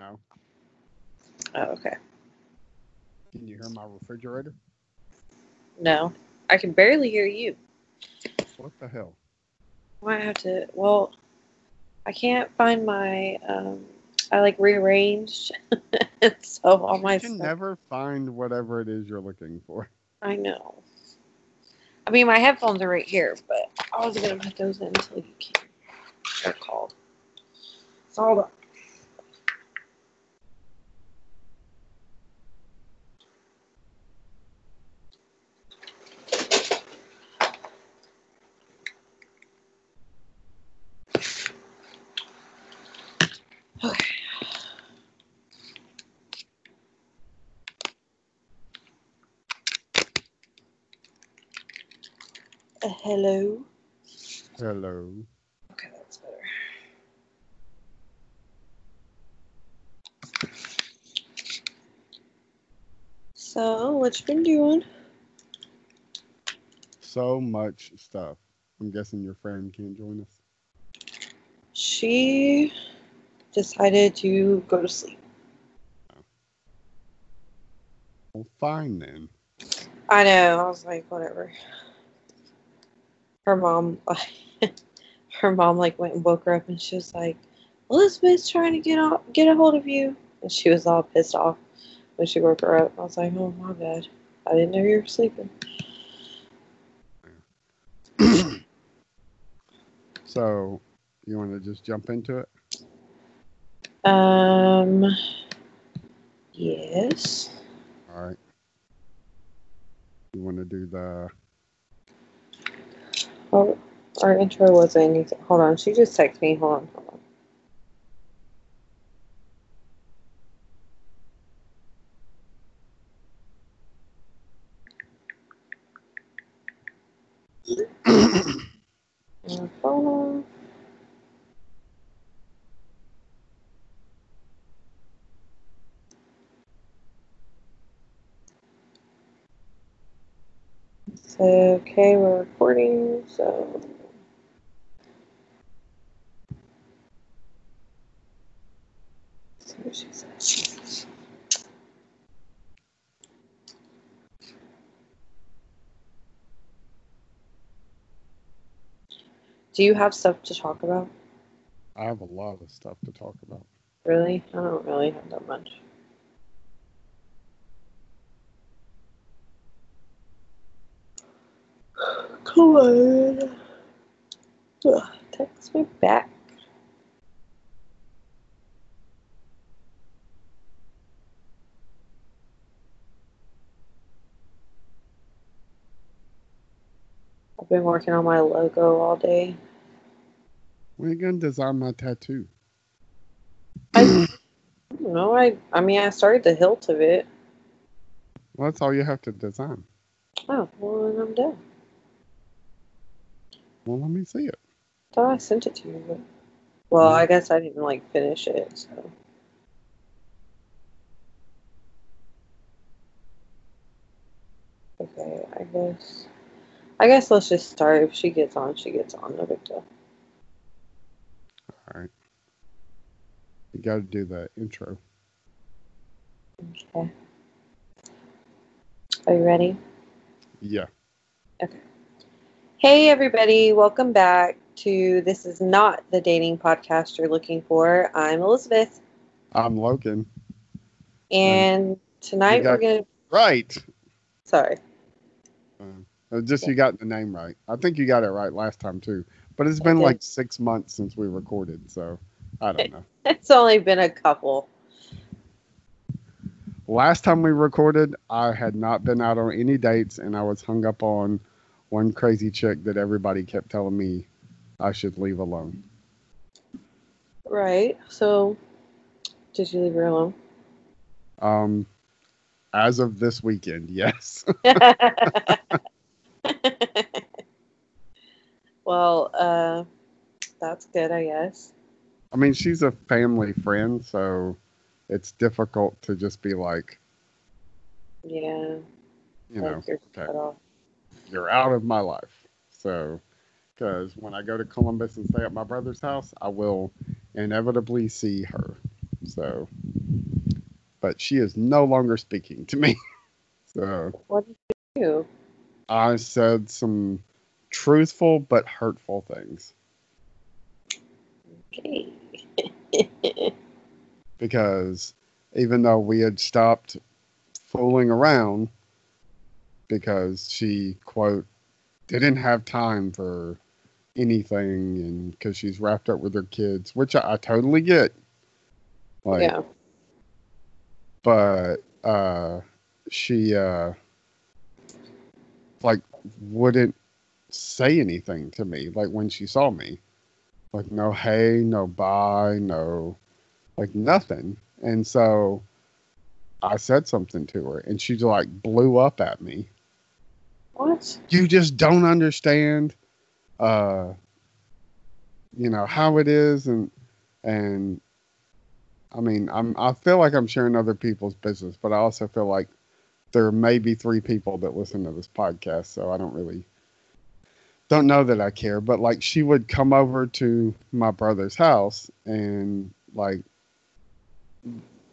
No. Oh, okay. Can you hear my refrigerator? No, I can barely hear you. What the hell? Why I have to? Well, I can't find my. Um, I like rearranged, so all my you can stuff. never find whatever it is you're looking for. I know. I mean, my headphones are right here, but I was gonna put those in until you came. They're called. So hold on. Okay. Uh, hello. Hello. Okay, that's better. So, what you been doing? So much stuff. I'm guessing your friend can't join us. She decided to go to sleep. Well, fine then. I know. I was like, whatever. Her mom, her mom, like went and woke her up, and she was like, "Elizabeth's trying to get off, get a hold of you," and she was all pissed off when she woke her up. I was like, "Oh my god. I didn't know you were sleeping." So, you want to just jump into it? Um. Yes. All right. You want to do the. Oh, our intro wasn't. Hold on. She just texted me. Hold on. Hold on. Uh, Phone off. So, okay, we're recording, so. See she says. Do you have stuff to talk about? I have a lot of stuff to talk about. Really? I don't really have that much. On. Ugh, text me back. I've been working on my logo all day. When are you going to design my tattoo? I don't know. I I mean, I started the hilt of it. Well, that's all you have to design. Oh, well, then I'm done. Well, let me see it. thought I sent it to you, but well. I guess I didn't like finish it. So okay, I guess. I guess let's just start. If she gets on, she gets on. No big deal. All right. You got to do the intro. Okay. Are you ready? Yeah. Hey, everybody! Welcome back to This Is Not the Dating Podcast You're Looking For. I'm Elizabeth, I'm Logan. and tonight got- we're gonna. Right. Sorry. Uh, Just you got the name right. I think you got it right last time too. But it's been like six months since we recorded, so I don't know. It's only been a couple. Last time we recorded, I had not been out on any dates, and I was hung up on one crazy chick that everybody kept telling me I should leave alone. Right. So, did you leave her alone? Um, as of this weekend, yes. well, uh, that's good, I guess. I mean, she's a family friend, so it's difficult to just be like, Yeah. you know, okay. You're out of my life. So, because when I go to Columbus and stay at my brother's house, I will inevitably see her. So, but she is no longer speaking to me. so What did you do? I said some truthful but hurtful things Okay. because even though we had stopped fooling around because she quote didn't have time for anything and because she's wrapped up with her kids which I, I totally get. Like yeah. but uh she uh like wouldn't say anything to me like when she saw me. Like no hey no bye no like nothing. And so i said something to her and she like blew up at me What? you just don't understand uh you know how it is and and i mean i'm i feel like i'm sharing other people's business but i also feel like there may be three people that listen to this podcast so i don't really don't know that i care but like she would come over to my brother's house and like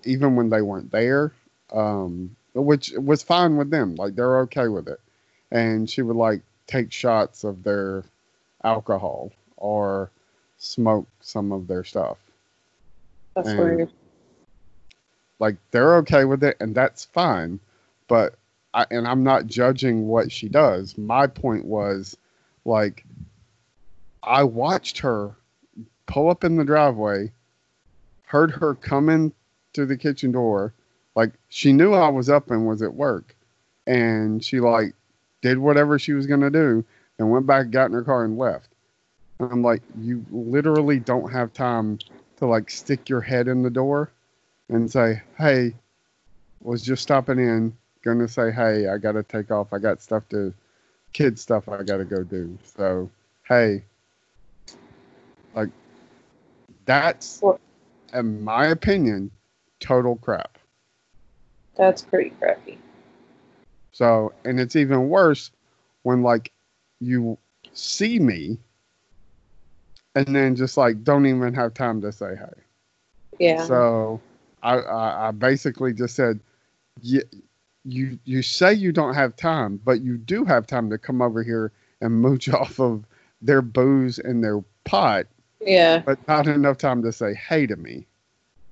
even when they weren't there um which was fine with them like they're okay with it and she would like take shots of their alcohol or smoke some of their stuff. That's And- weird. Like they're okay with it and that's fine, but I and I'm not judging what she does. My point was like I watched her pull up in the driveway, heard her come in to the kitchen door, like she knew I was up and was at work, and she like did whatever she was gonna do and went back, got in her car, and left. And I'm like, you literally don't have time to like stick your head in the door and say, hey, was just stopping in, gonna say, hey, I gotta take off. I got stuff to, kid stuff I gotta go do. So, hey, like, that's, in my opinion, total crap. That's pretty crappy. So, and it's even worse when like you see me and then just like don't even have time to say hey. Yeah. So I, I, I basically just said, you, you, you say you don't have time, but you do have time to come over here and mooch off of their booze and their pot, yeah. but not enough time to say hey to me.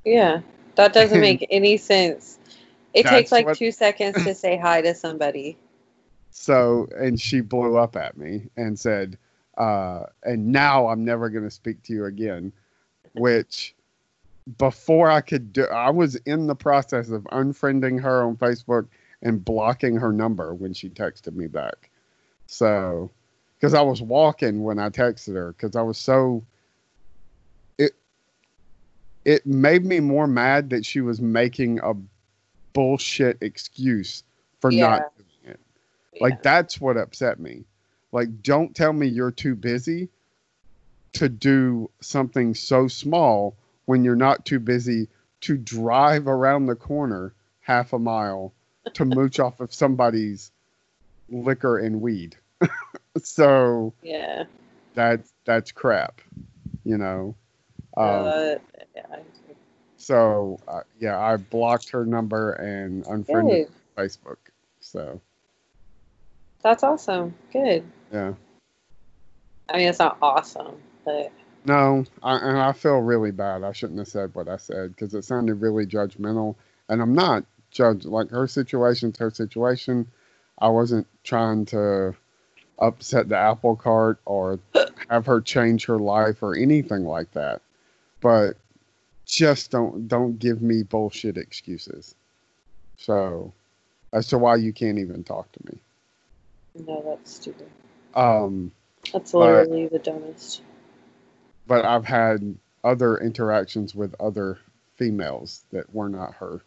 Yeah. That doesn't make any sense. It That's takes like what- two seconds to say hi to somebody. So, and she blew up at me and said, uh, and now I'm never going to speak to you again, which before I could do, I was in the process of unfriending her on Facebook and blocking her number when she texted me back. So, because I was walking when I texted her, because I was so, it, it made me more mad that she was making a bullshit excuse for Yeah. not doing it. Like Yeah. that's what upset me. Like don't tell me you're too busy to do something so small when you're not too busy to drive around the corner half a mile to mooch off of somebody's liquor and weed. so Yeah. that's that's crap, you know. Um, Uh, yeah. So uh, yeah, I blocked her number and unfriended Good. Facebook. So That's awesome. Good. yeah. I mean, it's not awesome, but No, I, and I feel really bad. I shouldn't have said what I said because it sounded really judgmental, and I'm not judge like her situation's her situation. I wasn't trying to upset the apple cart or have her change her life or anything like that. But just don't don't give me bullshit excuses. So as to why you can't even talk to me. no, that's stupid. Um, That's But- literally the dumbest. but I've had other interactions with other females that were not her.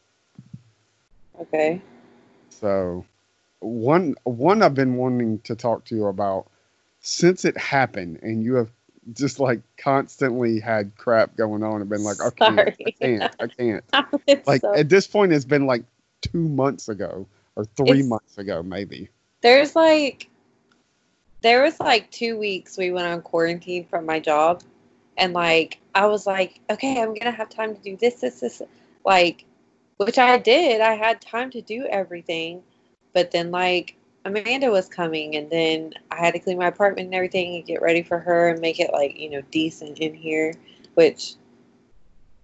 Okay. So one one I've been wanting to talk to you about since it happened and you have just like constantly had crap going on and been like, I can't, I can't, I can't. Like so- at this point it's been like two months ago or three It's- months ago maybe. There's like, there was like two weeks we went on quarantine from my job, And like, I was like, okay, I'm going to have time to do this, this, this. Like, which I did. I had time to do everything. But then, like, Amanda was coming, and then I had to clean my apartment and everything and get ready for her and make it, like, you know, decent in here, which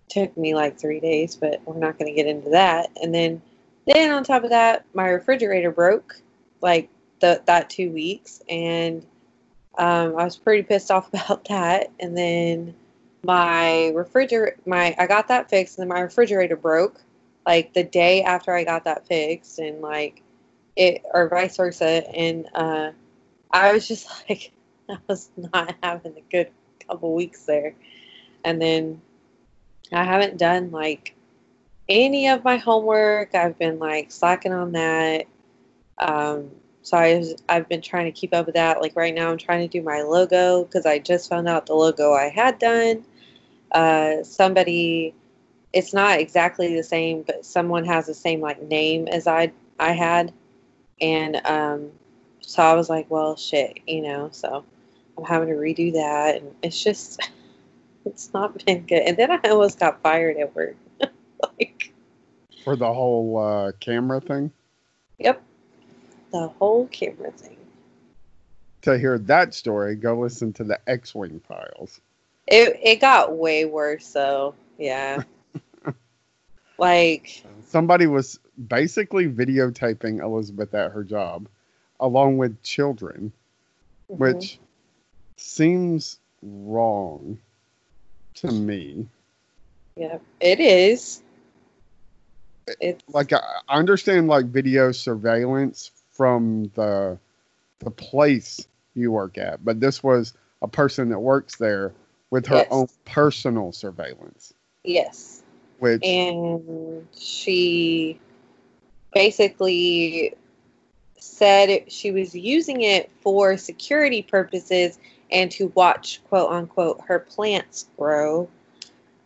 took me like three days, but we're not going to get into that. And then, then on top of that, my refrigerator broke like the, that two weeks, and um, I was pretty pissed off about that. And then my refrigerator, my I got that fixed, and then my refrigerator broke like the day after I got that fixed, and like it or vice versa. And uh, I was just like, I was not having a good couple weeks there. And then I haven't done like any of my homework. I've been like slacking on that. Um, so I was, I've been trying to keep up with that. Like right now, I'm trying to do my logo because I just found out the logo I had done. Uh, somebody, it's not exactly the same, but someone has the same like name as I I had, and um, so I was like, well, shit, you know. So I'm having to redo that, and it's just. it's not been good. And then I almost got fired at work. like for the whole uh, camera thing. Yep, the whole camera thing. To hear that story, go listen to the X-wing files. It it got way worse. So yeah, like somebody was basically videotaping Elizabeth at her job, along with children, mm-hmm. which seems wrong to me. Yeah, it is. It's like I understand like video surveillance from the the place you work at, but this was a person that works there with her yes. own personal surveillance. Yes. Which and she basically said she was using it for security purposes and to watch quote unquote her plants grow.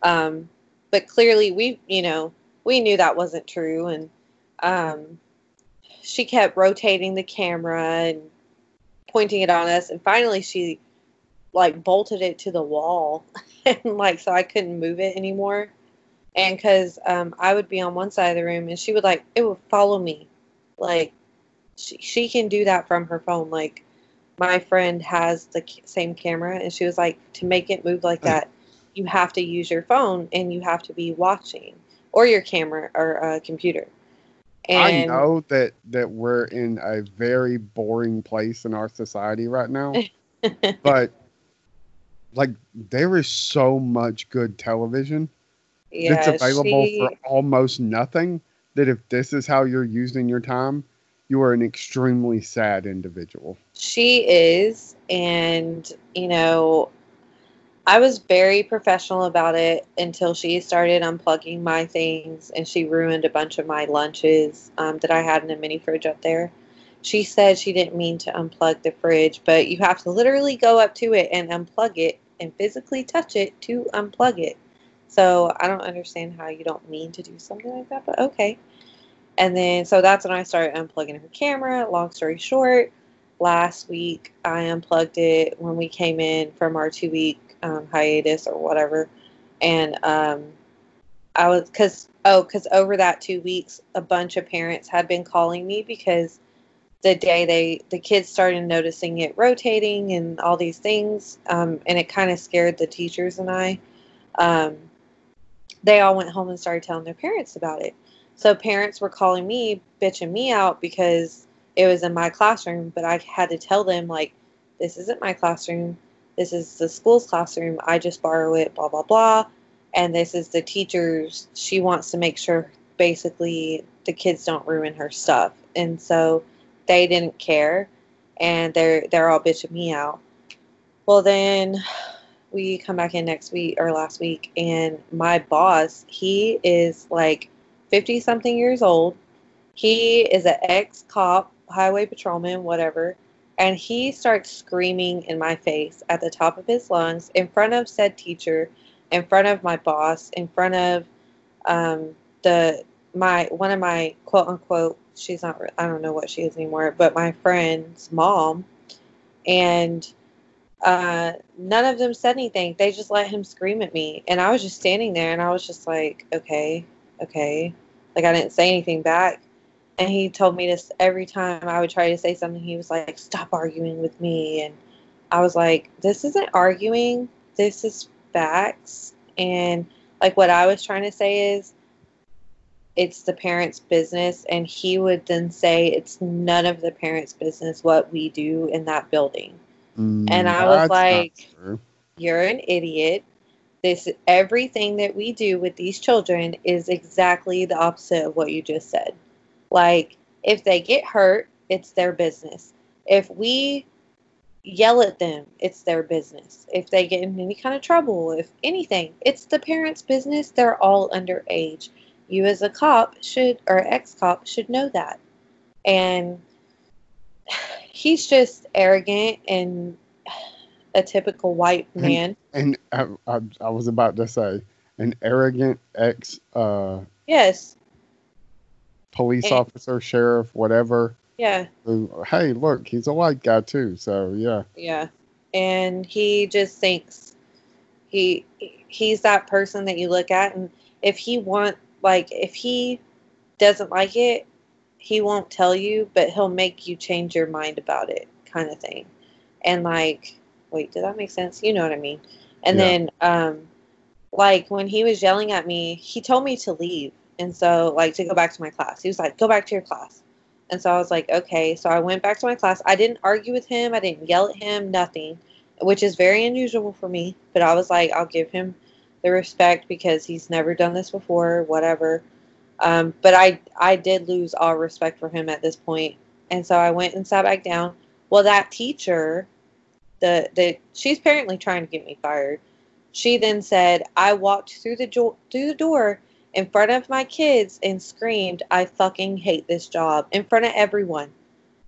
Um, but clearly, we you know we knew that wasn't true, and um, she kept rotating the camera and pointing it on us, and finally she like bolted it to the wall, and like so I couldn't move it anymore. And because um, I would be on one side of the room, and she would like it would follow me, like she she can do that from her phone, like my friend has the same camera and she was like to make it move like that you have to use your phone and you have to be watching or your camera or uh, computer. And i know that that we're in a very boring place in our society right now but like there is so much good television yeah, that's available she, for almost nothing that if this is how you're using your time you are an extremely sad individual. She is. And, you know, I was very professional about it until she started unplugging my things and she ruined a bunch of my lunches um, that I had in a mini fridge up there. She said she didn't mean to unplug the fridge, but you have to literally go up to it and unplug it and physically touch it to unplug it. So I don't understand how you don't mean to do something like that, but okay. And then, so that's when I started unplugging her camera. Long story short, last week I unplugged it when we came in from our two week um, hiatus or whatever. And um, I was, because, oh, because over that two weeks, a bunch of parents had been calling me because the day they, the kids started noticing it rotating and all these things. Um, and it kind of scared the teachers and I. Um, they all went home and started telling their parents about it. So parents were calling me, bitching me out because it was in my classroom, but I had to tell them, like, this isn't my classroom. This is the school's classroom. I just borrow it, blah, blah, blah. And this is the teacher's. She wants to make sure basically the kids don't ruin her stuff. And so they didn't care and they're they're all bitching me out. Well then we come back in next week or last week and my boss, he is like 50 something years old. He is an ex cop, highway patrolman, whatever. And he starts screaming in my face at the top of his lungs in front of said teacher, in front of my boss, in front of um, the my one of my quote unquote she's not I don't know what she is anymore, but my friend's mom, and uh, none of them said anything. They just let him scream at me. And I was just standing there and I was just like, okay, okay. Like I didn't say anything back. And he told me this every time I would try to say something, he was like, stop arguing with me. And I was like, this isn't arguing, this is facts. And like what I was trying to say is, it's the parents' business. And he would then say, it's none of the parents' business what we do in that building. Mm, And I was like- You're an idiot. This everything that we do with these children is exactly the opposite of what you just said. Like if they get hurt, it's their business. If we yell at them, it's their business. If they get in any kind of trouble, if anything, it's the parents' business. They're all underage. You as a cop should or ex-cop should know that. And he's just arrogant and a typical white And- man. And I, I, I was about to say, an arrogant ex uh, Yes. police And- officer, sheriff, whatever. Yeah. Who, hey, look, he's a white guy too. So yeah, Yeah. And he just thinks he he's that person that you look at and if he want like if he doesn't like it, he won't tell you, but he'll make you change your mind about it kind of thing. And like wait, did that make sense? You know what I mean. And Yeah. then um like when he was yelling at me, he told me to leave. And so like to go back to my class. He was like, "Go back to your class." And so I was like, okay. So I went back to my class. I didn't argue with him. I didn't yell at him, nothing, which is very unusual for me. But I was like, I'll give him the respect because he's never done this before, whatever. Um, but I, I did lose all respect for him at this. And so I went and sat back down. Well, that teacher, the, the she's apparently trying to get me fired. She then said, I walked through the, jo- through the door in front of my kids and screamed, I fucking hate this job in front of everyone.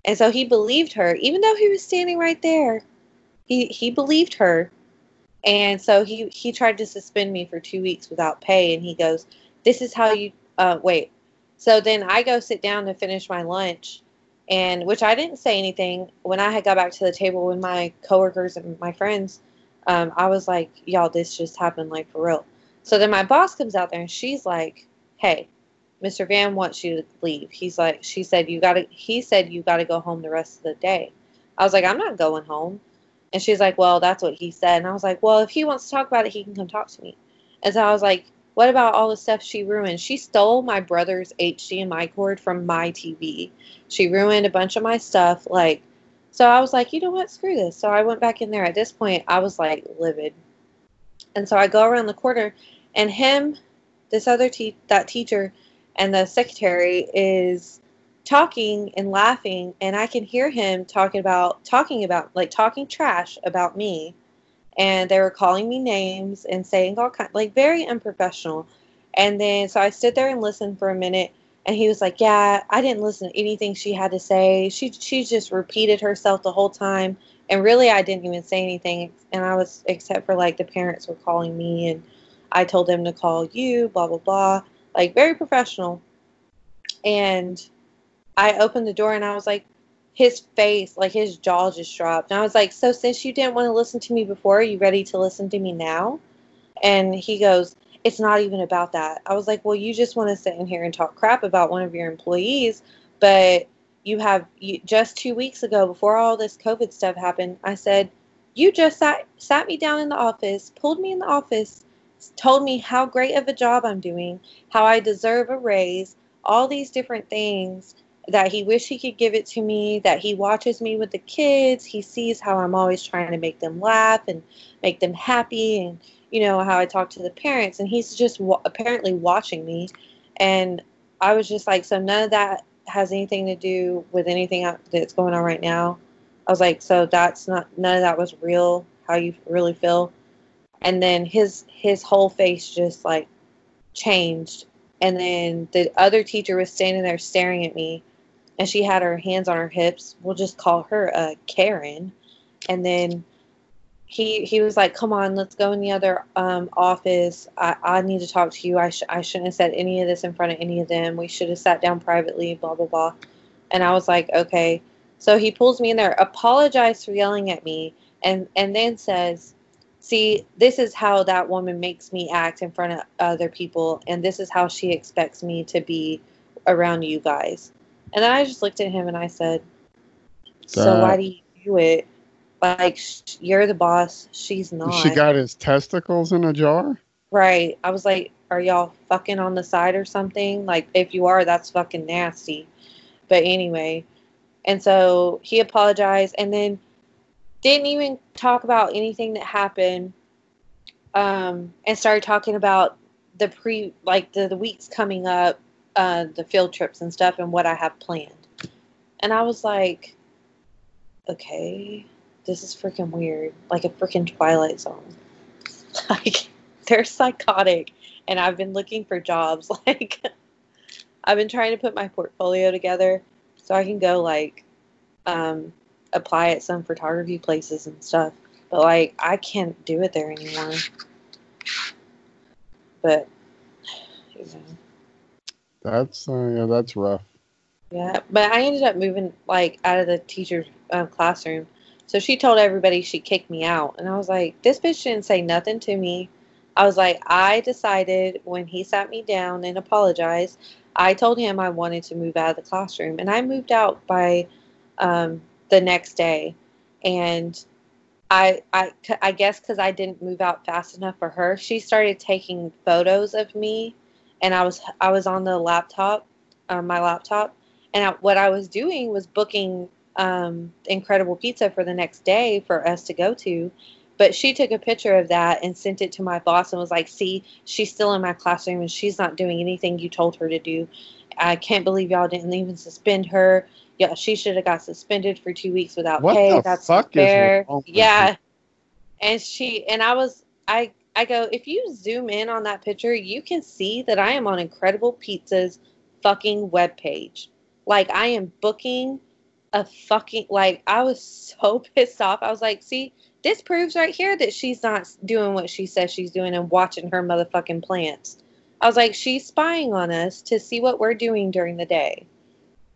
And so he believed her, even though he was standing right there. He he believed her. And so he he tried to suspend me for 2 weeks without pay and he goes, "This is how you uh wait." So then I go sit down to finish my lunch and which I didn't say anything when I had got back to the table with my coworkers and my friends. Um, I was like, "Y'all, this just happened like for real." So then my boss comes out there and she's like, "Hey, Mr. Van wants you to leave." He's like, she said you got to he said you got to go home the rest of the day. I was like, "I'm not going home." And she's like, "Well, that's what he said." And I was like, "Well, if he wants to talk about it, he can come talk to me." And so I was like, "What about all the stuff she ruined? She stole my brother's HDMI cord from my TV. She ruined a bunch of my stuff like so I was like, you know what, screw this. So I went back in there. At this point, I was like livid. And so I go around the corner, and him, this other te- that teacher, and the secretary is talking and laughing, and I can hear him talking about talking about like talking trash about me, and they were calling me names and saying all kind like very unprofessional. And then so I stood there and listened for a minute, and he was like, "Yeah, I didn't listen to anything she had to say. She she just repeated herself the whole time." And really, I didn't even say anything, and I was except for like the parents were calling me, and I told them to call you, blah blah blah, like very professional. And I opened the door, and I was like, his face, like his jaw just dropped, and I was like, "So since you didn't want to listen to me before, are you ready to listen to me now?" And he goes, "It's not even about that." I was like, "Well, you just want to sit in here and talk crap about one of your employees, but." you have you, just two weeks ago before all this covid stuff happened i said you just sat sat me down in the office pulled me in the office told me how great of a job i'm doing how i deserve a raise all these different things that he wish he could give it to me that he watches me with the kids he sees how i'm always trying to make them laugh and make them happy and you know how i talk to the parents and he's just apparently watching me and i was just like so none of that has anything to do with anything that's going on right now. I was like, so that's not none of that was real. How you really feel? And then his his whole face just like changed. And then the other teacher was standing there staring at me, and she had her hands on her hips. We'll just call her a Karen. And then he he was like, "Come on, let's go in the other um, office. I, I need to talk to you. I sh- I shouldn't have said any of this in front of any of them. We should have sat down privately. Blah blah blah." And I was like, "Okay." So he pulls me in there, apologized for yelling at me, and and then says, "See, this is how that woman makes me act in front of other people, and this is how she expects me to be around you guys." And then I just looked at him and I said, "So That- why do you do it? Like sh- you're the boss, she's not." She got his testicles in a jar. Right. I was like, are y'all fucking on the side or something? Like, if you are, that's fucking nasty. But anyway, and so he apologized and then didn't even talk about anything that happened um, and started talking about the pre, like the, the weeks coming up, uh, the field trips and stuff and what I have planned. And I was like, okay, this is freaking weird. Like a freaking Twilight Zone. Like, they're psychotic and i've been looking for jobs like i've been trying to put my portfolio together so i can go like um, apply at some photography places and stuff but like i can't do it there anymore but you know, That's uh, yeah, that's rough. yeah but i ended up moving like out of the teacher's um, classroom so she told everybody she kicked me out and i was like this bitch didn't say nothing to me I was like, I decided when he sat me down and apologized, I told him I wanted to move out of the classroom, and I moved out by um, the next day. And I, I, I guess because I didn't move out fast enough for her, she started taking photos of me, and I was I was on the laptop, uh, my laptop, and I, what I was doing was booking um, Incredible Pizza for the next day for us to go to. But she took a picture of that and sent it to my boss and was like, see, she's still in my classroom and she's not doing anything you told her to do. I can't believe y'all didn't even suspend her. Yeah, she should have got suspended for two weeks without What pay. the That's fuck not is fair. Yeah. And she and I was I I go, if you zoom in on that picture, you can see that I am on Incredible Pizza's fucking webpage. Like I am booking a fucking like I was so pissed off. I was like, see, this proves right here that she's not doing what she says she's doing and watching her motherfucking plants. I was like, she's spying on us to see what we're doing during the day.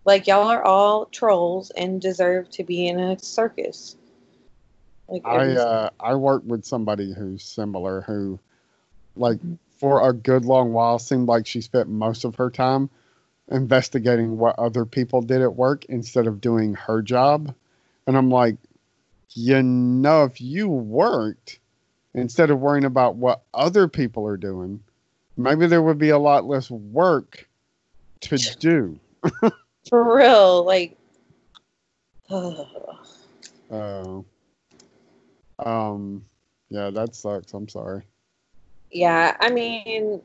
Like y'all are all trolls and deserve to be in a circus. Like I uh, I work with somebody who's similar who, like, for a good long while, seemed like she spent most of her time investigating what other people did at work instead of doing her job. And I'm like, you know, if you worked instead of worrying about what other people are doing, maybe there would be a lot less work to do. for real, like Uh, um, yeah, that sucks. I'm sorry. Yeah, I mean,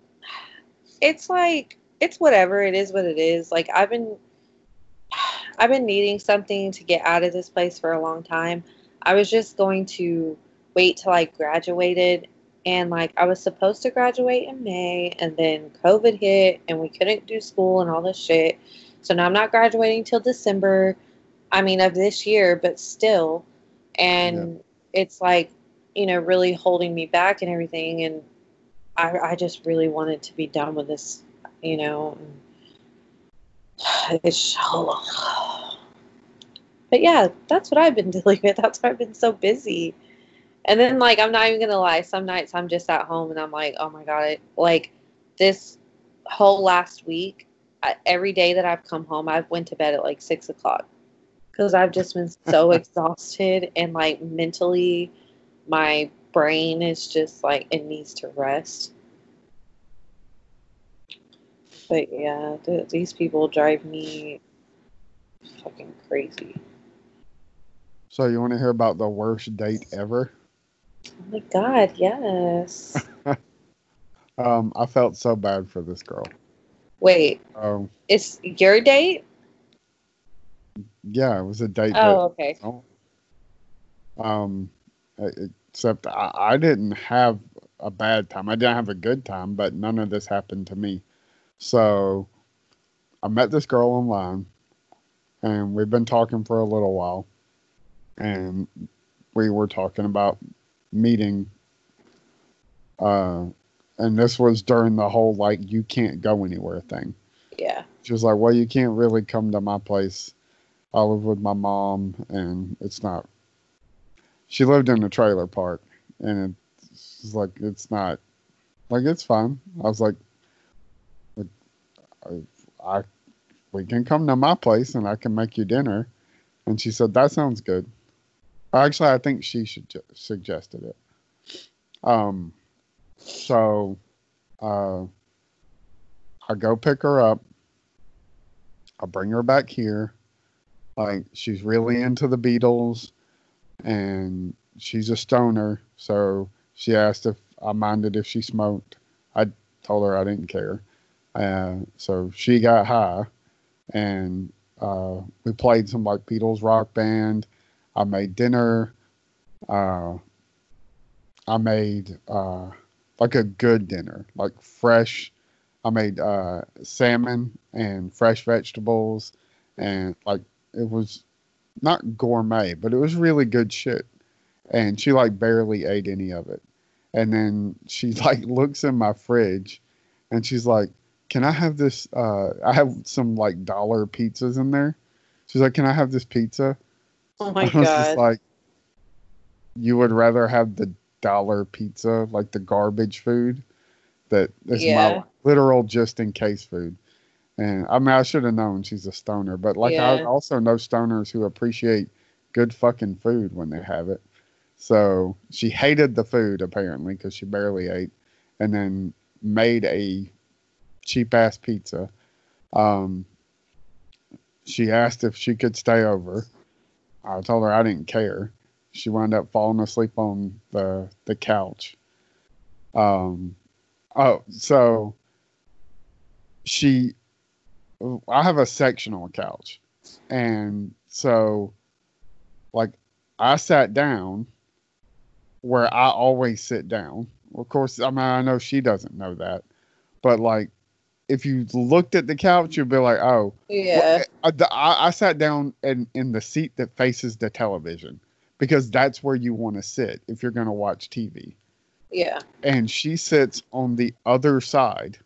it's like it's whatever. It is what it is. Like I've been, I've been needing something to get out of this place for a long time. I was just going to wait till I graduated, and like I was supposed to graduate in May, and then COVID hit, and we couldn't do school and all this shit. So now I'm not graduating till December. I mean, of this year, but still, and it's like you know really holding me back and everything and I, I just really wanted to be done with this, you know. It's but yeah, that's what I've been dealing with. That's why I've been so busy. And then, like, I'm not even gonna lie. Some nights I'm just at home and I'm like, oh my god, like this whole last week, every day that I've come home, I've went to bed at like six o'clock because I've just been so exhausted and like mentally, my brain is just like it needs to rest. But yeah, th- these people drive me fucking crazy. So you want to hear about the worst date ever? Oh my god, yes. Um, I felt so bad for this girl. Wait, Um, it's your date? Yeah, it was a date. Oh, okay. that, oh, um, except I, I didn't have a bad time. I didn't have a good time, but none of this happened to me. So I met this girl online, and we've been talking for a little while, and we were talking about meeting. Uh, and this was during the whole like you can't go anywhere thing. Yeah. She was like, "Well, you can't really come to my place. I live with my mom, and it's not." she lived in a trailer park, and it's like it's not like it's fine. I was like, I, I we can come to my place and I can make you dinner, and she said that sounds good. Actually, I think she should suggested it. Um, so, uh, I go pick her up. I bring her back here. Like she's really into the Beatles, and she's a stoner. So she asked if I minded if she smoked. I told her I didn't care. Uh, so she got high, and uh, we played some like Beatles rock band. I made dinner. Uh, I made uh, like a good dinner, like fresh. I made uh, salmon and fresh vegetables, and like it was not gourmet, but it was really good shit. And she like barely ate any of it. And then she like looks in my fridge, and she's like, "Can I have this? Uh, I have some like dollar pizzas in there." She's like, "Can I have this pizza?" Oh my I was god. just like, you would rather have the dollar pizza, like the garbage food, that is Yeah. my literal just in case food. And I mean, I should have known she's a stoner, but like I also know stoners who appreciate good fucking food when they have it. So she hated the food apparently because she barely ate, and then made a cheap ass pizza. Um, she asked if she could stay over. I told her I didn't care. She wound up falling asleep on the the couch. Um, oh, so she, I have a sectional couch, and so, like, I sat down where I always sit down. Of course, I mean I know she doesn't know that, but like, if you looked at the couch, you'd be like, oh, yeah. I, I, I sat down in, in the seat that faces the television because that's where you want to sit if you're going to watch TV. Yeah. And she sits on the other side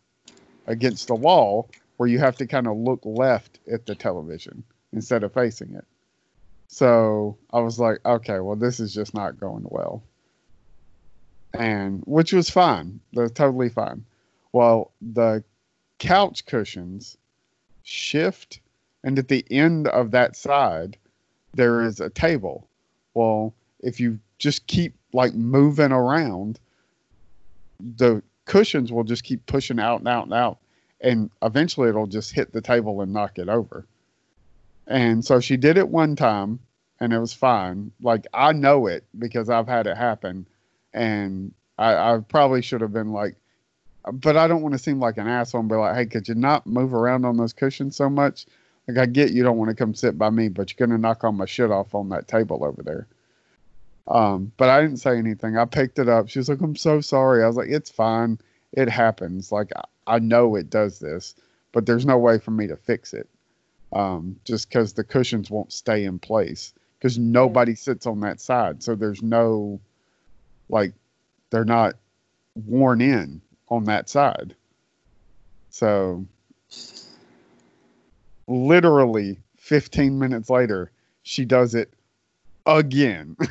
against the wall where you have to kind of look left at the television instead of facing it. So I was like, okay, well, this is just not going well. And which was fine. That's totally fine. Well, the couch cushions shift and at the end of that side there is a table well if you just keep like moving around the cushions will just keep pushing out and out and out and eventually it'll just hit the table and knock it over and so she did it one time and it was fine like i know it because i've had it happen and i, I probably should have been like but I don't want to seem like an asshole and be like, hey, could you not move around on those cushions so much? Like, I get you don't want to come sit by me, but you're going to knock all my shit off on that table over there. Um, but I didn't say anything. I picked it up. She was like, I'm so sorry. I was like, it's fine. It happens. Like, I, know it does this, but there's no way for me to fix it. Um, just because the cushions won't stay in place because nobody sits on that side. So there's no, like, they're not worn in on that side. So literally 15 minutes later, she does it again.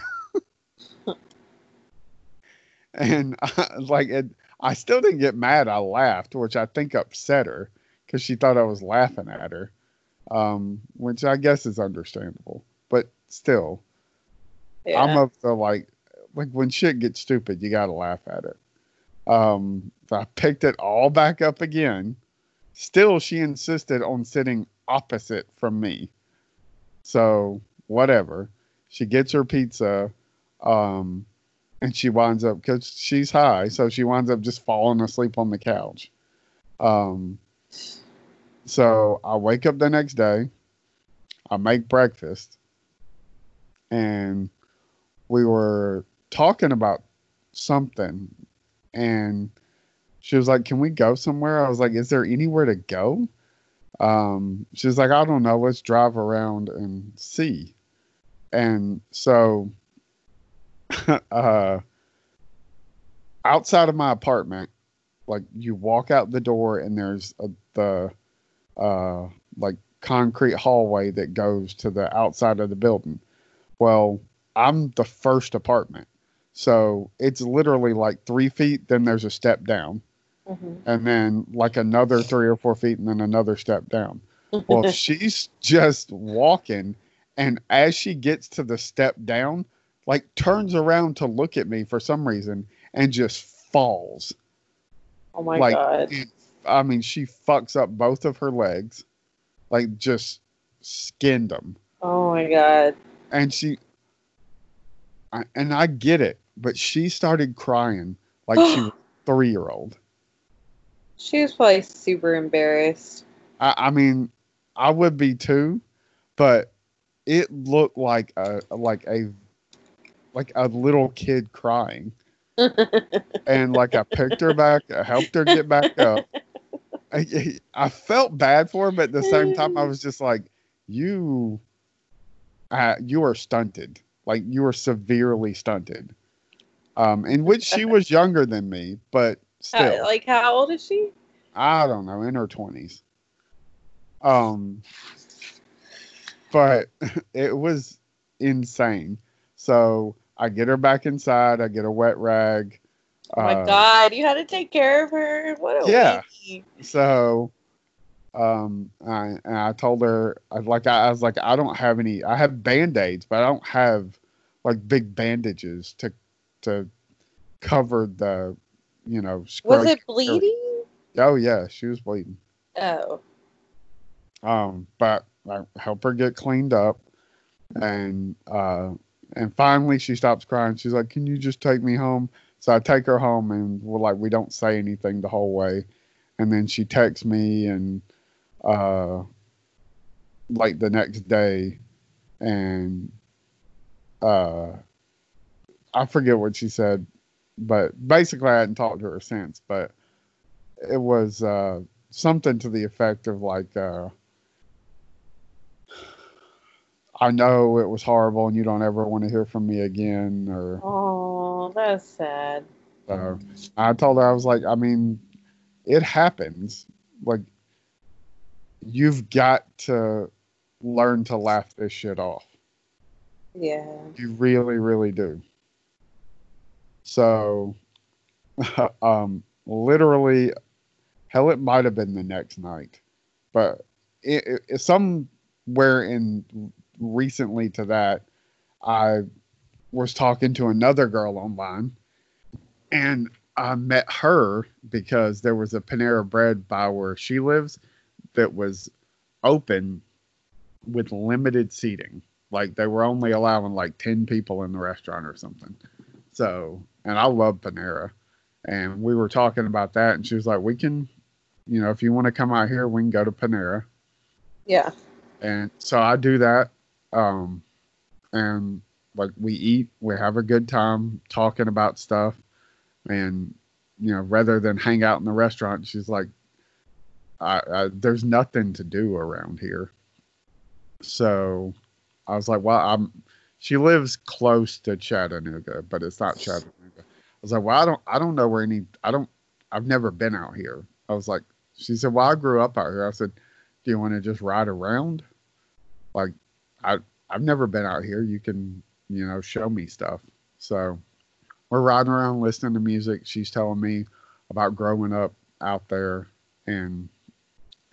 and I, like it, I still didn't get mad. I laughed, which I think upset her because she thought I was laughing at her, um, which I guess is understandable. But still, Yeah. I'm of the like, like when shit gets stupid, you got to laugh at it. Um, so I picked it all back up again. Still, she insisted on sitting opposite from me. So whatever. She gets her pizza, um, and she winds up because she's high, so she winds up just falling asleep on the couch. Um, so I wake up the next day. I make breakfast, and we were talking about something and she was like, "Can we go somewhere?" I was like, "Is there anywhere to go?" Um, she was like, "I don't know. Let's drive around and see." And so, uh, outside of my apartment, like you walk out the door and there's a, the uh, like concrete hallway that goes to the outside of the building. Well, I'm the first apartment. So it's literally like three feet, then there's a step down, hmm and then like another three or four feet, and then another step down. Well, she's just walking, and as she gets to the step down, like turns around to look at me for some reason and just falls. oh my like, god. I mean, she fucks up both of her legs, like just skinned them. Oh my god. And she, I, and I get it, but she started crying like she was a three year old. She was probably super embarrassed. I, I mean, I would be too, but it looked like a like a like a little kid crying. and like I picked her back, I helped her get back up. I, I felt bad for her, but at the same time, I was just like, "You, uh, you are stunted. Like you are severely stunted." Um, in which she was younger than me, but still, like, how old is she? I don't know, in her twenties. Um, but it was insane. So I get her back inside. I get a wet rag. Oh my Uh, god, you had to take care of her. What a Yeah. weenie. So, um, I and I told her I like I, I was like I don't have any. I have band aids, but I don't have like big bandages to to cover the, you know. Was it bleeding? Oh yeah, she was bleeding. Oh. Um, but I help her get cleaned up, and uh, and finally she stops crying. She's like, "Can you just take me home?" So I take her home, and we're like, we don't say anything the whole way, and then she texts me, and uh, like the next day, and uh, I forget what she said, but basically I hadn't talked to her since, but it was uh something to the effect of like uh I know it was horrible and you don't ever want to hear from me again or Oh, that's sad. uh, I told her I was like I mean it happens like you've got to learn to laugh this shit off Yeah. you really really do so um literally hell it might have been the next night but it, it, it- somewhere in recently to that i was talking to another girl online and i met her because there was a panera bread by where she lives that was open with limited seating. Like they were only allowing like 10 people in the restaurant or something. So and i love panera. And we were talking about that and she was like we can you know if you want to come out here we can go to panera. Yeah. and so i do that um and like we eat we have a good time talking about stuff. And you know rather than hang out in the restaurant she's like I, I there's nothing to do around here. So i was like well i'm she lives close to chattanooga but it's not chattanooga. I was like well i don't i don't know where any i don't i've never been out here. I was like she said well i grew up out here. I said do you want to just ride around? Like i i've never been out here. You can you know show me stuff. So we're riding around listening to music. She's telling me about growing up out there and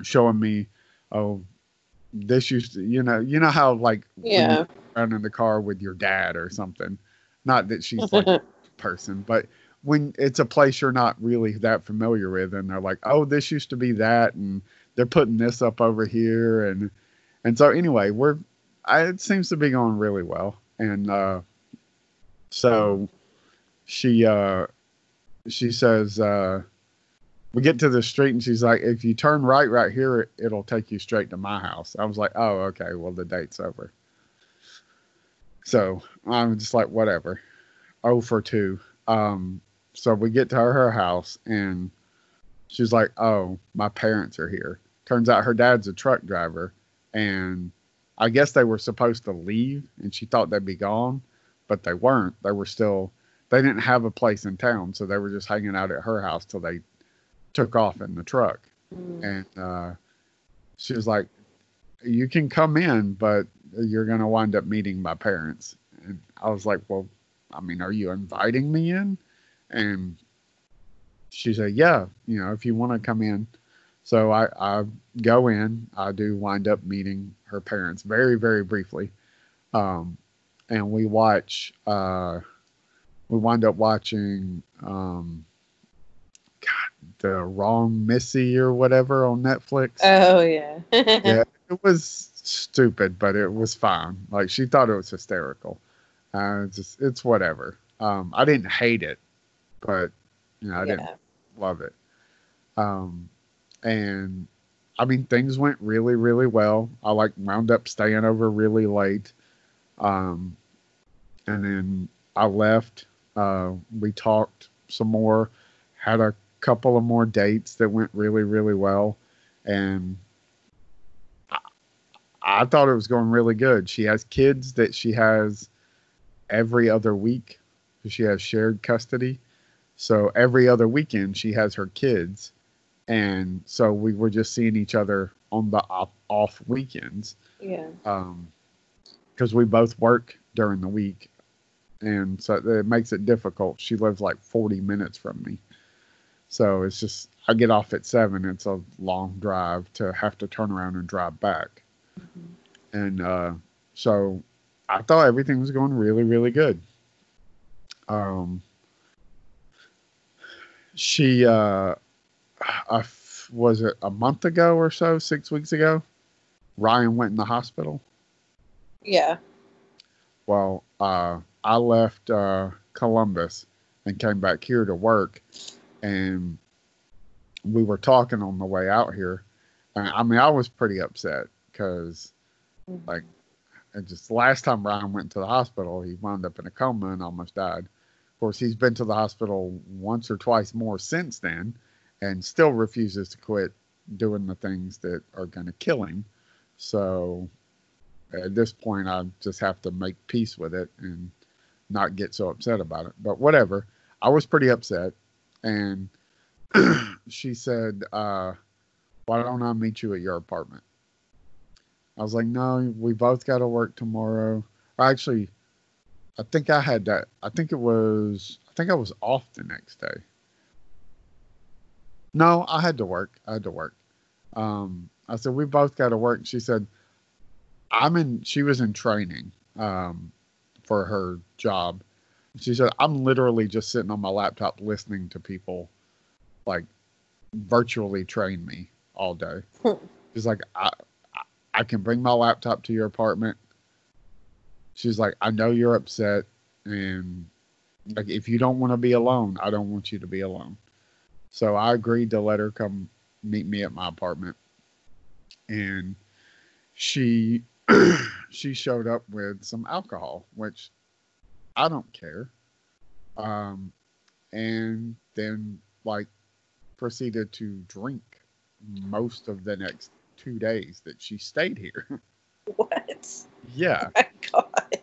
showing me oh this used to you know you know how like Yeah. you run in the car with your dad or something. Not that she's like a person but when it's a place you're not really that familiar with and they're like oh this used to be that and they're putting this up over here and and so anyway we're I, it seems to be going really well. And uh so she uh she says uh we get to the street and she's like if you turn right right here it, it'll take you straight to my house. I was like oh okay. Well the date's over. So i'm just like whatever. Oh for two. Um so we get to her, her house and she's like oh my parents are here. Turns out her dad's a truck driver and i guess they were supposed to leave and she thought they'd be gone but they weren't they were still they didn't have a place in town so they were just hanging out at her house till they took off in the truck Mm. and uh, she was like, "You can come in, but you're gonna wind up meeting my parents." And I was like, well, I mean, are you inviting me in? And she said, yeah, you know, if you want to come in. So I, I go in. I do wind up meeting her parents very, very briefly. Um, and we watch, uh, we wind up watching, um, God, the wrong Missy or whatever on Netflix. Oh yeah. yeah, it was stupid, but it was fine. Like she thought it was hysterical. Uh, it's just it's whatever. Um, I didn't hate it, but you know, I didn't love it. Um, and I mean, things went really, really well. I like wound up staying over really late. Um, and then I left. Uh, we talked some more, had a couple of more dates that went really, really well. And I, I thought it was going really good. She has kids that she has every other week. She has shared custody. So every other weekend, she has her kids. And so we were just seeing each other on the off, off weekends Yeah. because we both work during the week. And so it makes it difficult. She lives like 40 minutes from me. So it's just, I get off at seven. It's a long drive to have to turn around and drive back. And uh, so I thought everything was going really, really good. Um, she, uh, I was it a month ago or so, six weeks ago? Ryan went in the hospital. Yeah. Well, uh, I left uh, Columbus and came back here to work, and we were talking on the way out here. And, I mean, I was pretty upset because, like, it just last time Ryan went to the hospital, he wound up in a coma and almost died. Of course, he's been to the hospital once or twice more since then, and still refuses to quit doing the things that are going to kill him. So at this point I just have to make peace with it and not get so upset about it. But whatever. I was pretty upset and she said, uh, why don't I meet you at your apartment? I was like, no, we both got to work tomorrow. Or actually, I think I had that. I think it was, I think I was off the next day. No, I had to work. I had to work. Um, I said, we both got to work. She said, I'm in, she was in training um, for her job. She said, I'm literally just sitting on my laptop listening to people like virtually train me all day. She's like, I, I- I can bring my laptop to your apartment. She's like, I know you're upset. And like, if you don't want to be alone, I don't want you to be alone. So I agreed to let her come meet me at my apartment. And she she showed up with some alcohol, which I don't care. Um, and then like proceeded to drink most of the next two days that she stayed here. What? yeah, My God.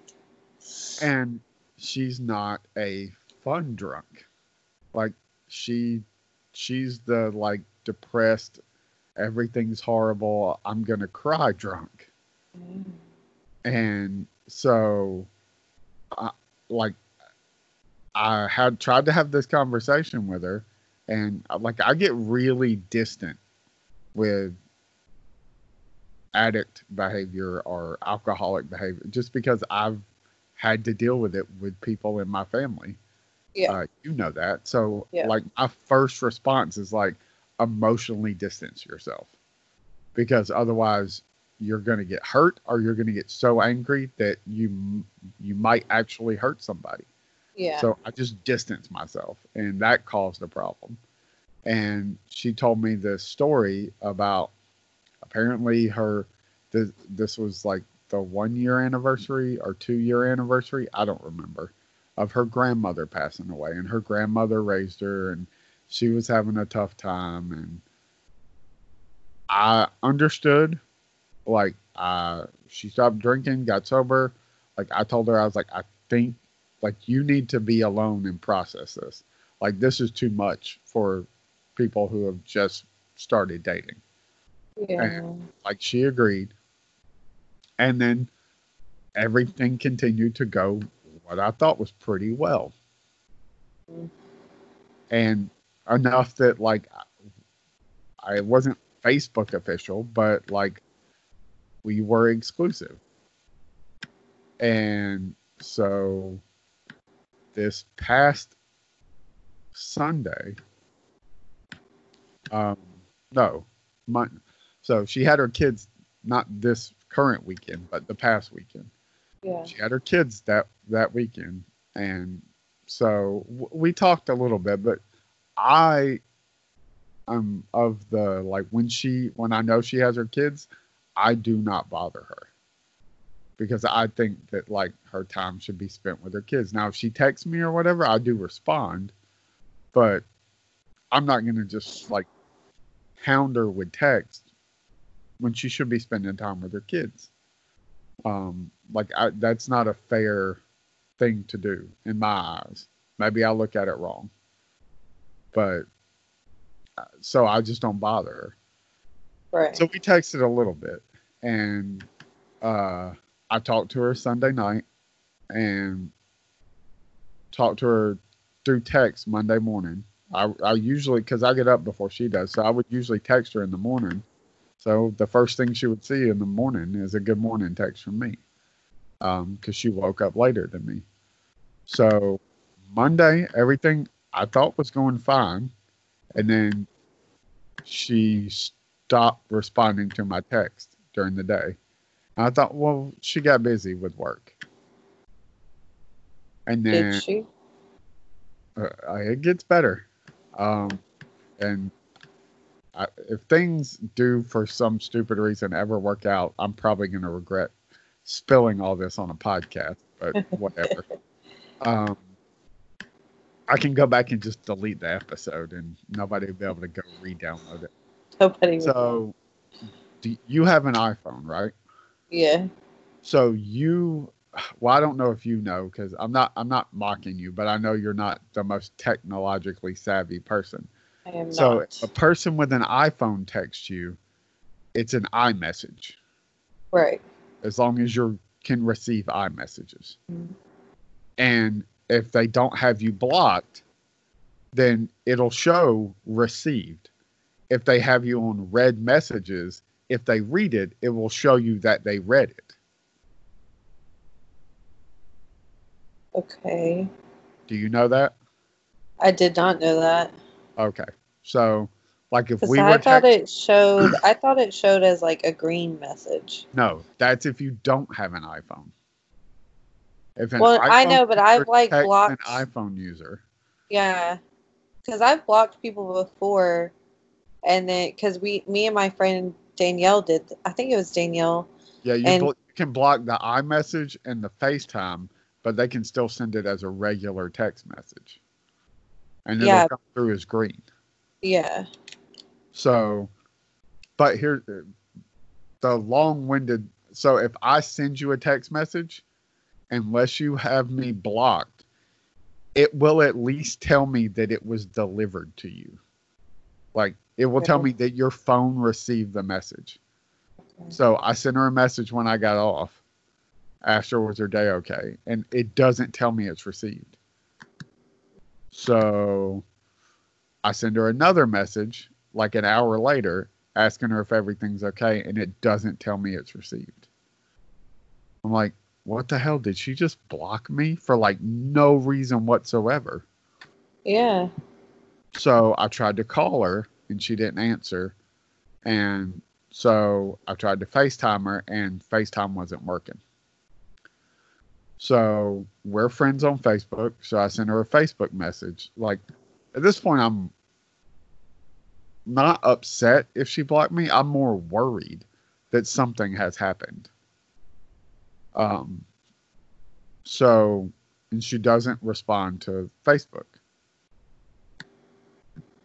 and she's not a fun drunk. Like she she's the like depressed, everything's horrible, I'm gonna cry drunk. and so I, like i had tried to have this conversation with her and like i get really distant with addict behavior or alcoholic behavior just because i've had to deal with it with people in my family Yeah. uh, you know that so Yeah. like my first response is like emotionally distance yourself because otherwise you're going to get hurt or you're going to get so angry that you you might actually hurt somebody. Yeah. So I just distanced myself and that caused a problem. And she told me this story about apparently her this, this was like the 1 year anniversary or 2 year anniversary, I don't remember, of her grandmother passing away and her grandmother raised her and she was having a tough time and I understood like uh she stopped drinking got sober. Like i told her i was like i think like you need to be alone and process this. Like this is too much for people who have just started dating. Yeah. like she agreed. And then everything continued to go what I thought was pretty well. And enough that like I wasn't Facebook official, but like we were exclusive. And so this past Sunday, um, no, mon- so she had her kids not this current weekend, but the past weekend. Yeah. She had her kids that that weekend, and so w- we talked a little bit. But I am of the like when she when I know she has her kids, I do not bother her because I think that like her time should be spent with her kids. Now, if she texts me or whatever, I do respond, but I'm not gonna just like hound her with text when she should be spending time with her kids. Um, like I, that's not a fair thing to do in my eyes. Maybe I look at it wrong, but uh, so I just don't bother her. Right. So we texted a little bit, and uh, I talked to her Sunday night, and talked to her through text Monday morning. I, I usually because I get up before she does, so I would usually text her in the morning. So the first thing she would see in the morning is a good morning text from me, because she woke up later than me. So Monday, everything I thought was going fine, and then she stopped responding to my text during the day. And I thought, well, she got busy with work. And then Did she? uh, it gets better. Um, and I, if things do, for some stupid reason, ever work out, I'm probably going to regret spilling all this on a podcast, but whatever. um, I can go back and just delete the episode, and nobody will be able to go re-download it. Nobody. So, do you have an iPhone, right? yeah. So you, well, I don't know if you know because I'm not. I'm not mocking you, but I know you're not the most technologically savvy person. I am So not. a person with an iPhone texts you, it's an iMessage right. as long as you can receive iMessages. Mhm. And if they don't have you blocked, then it'll show received. If they have you on read messages, if they read it, it will show you that they read it. Okay. Do you know that? I did not know that. Okay. So, like if we I were thought text- it showed. I thought it showed as like a green message. no, that's if you don't have an iPhone. If an Well, I know, but I've, like, blocked- an iPhone user. Yeah. Because I've blocked people before, and then because we, me and my friend Danielle did. I think it was Danielle. Yeah, you, And- blo- you can block the iMessage and the FaceTime, but they can still send it as a regular text message, and then it'll come through as green. Yeah. So, but here, the long-winded. So if I send you a text message, unless you have me blocked, it will at least tell me that it was delivered to you. Like it will tell me that your phone received the message. So I sent her a message when I got off. Asked her was her day okay, and it doesn't tell me it's received. So I send her another message like an hour later, asking her if everything's okay, and it doesn't tell me it's received. I'm like, what the hell? Did she just block me for like no reason whatsoever? Yeah. So I tried to call her and she didn't answer. And so I tried to FaceTime her and FaceTime wasn't working. So we're friends on Facebook. So I sent her a Facebook message. Like at this point, I'm not upset if she blocked me. I'm more worried that something has happened. Um, so, and she doesn't respond to Facebook.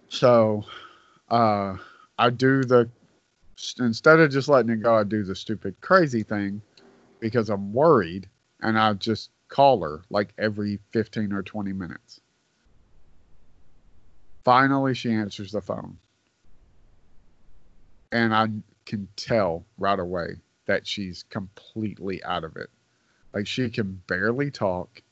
So, uh, I do the instead of just letting it go, I do the stupid crazy thing because I'm worried, and I just call her like every 15 or 20 minutes. Finally, she answers the phone, and I can tell right away that she's completely out of it. Like she can barely talk.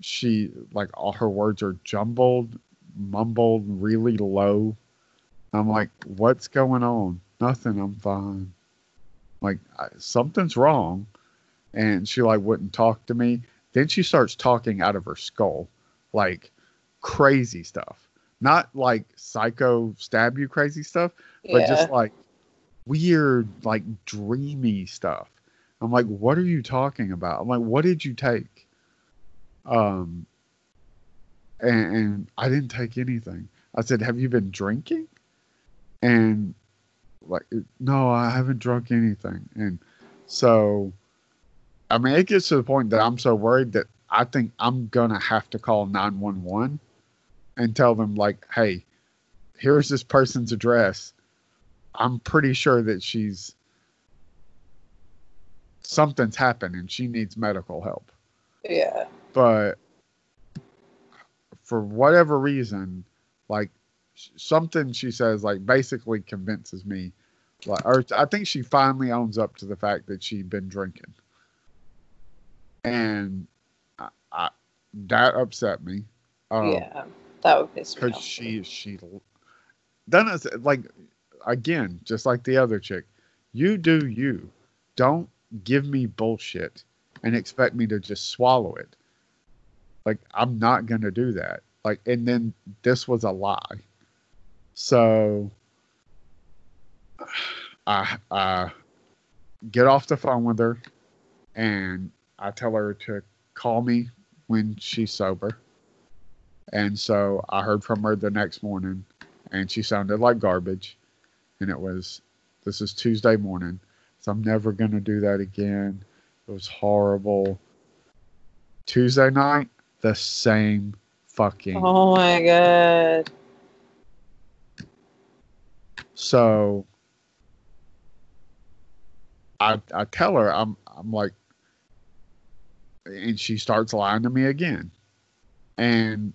she like all her words are jumbled, mumbled, really low. I'm like, what's going on? Nothing. I'm fine. Like I, something's wrong, and she like wouldn't talk to me. Then she starts talking out of her skull, like crazy stuff. Not like psycho stab you crazy stuff, but Yeah. just like weird, like dreamy stuff. I'm like, what are you talking about? I'm like, what did you take? Um, and, and I didn't take anything. I said, have you been drinking? And like, no, I haven't drunk anything. And so, I mean, it gets to the point that I'm so worried that I think I'm gonna have to call 911 and tell them like, hey, here's this person's address. I'm pretty sure that she's something's happened and she needs medical help. yeah. But for whatever reason, like something she says, like basically convinces me, like, or I think she finally owns up to the fact that she'd been drinking, and I, I, that upset me. Um, yeah. That would piss me off. she she then it's like again just like the other chick you do you don't give me bullshit and expect me to just swallow it like i'm not gonna do that like and then this was a lie so i i get off the phone with her and i tell her to call me when she's sober and so I heard from her the next morning, and she sounded like garbage. And it was, this is Tuesday morning, so I'm never going to do that again. It was horrible. Tuesday night, the same fucking. Oh my god. So I I tell her I'm I'm like and she starts lying to me again. And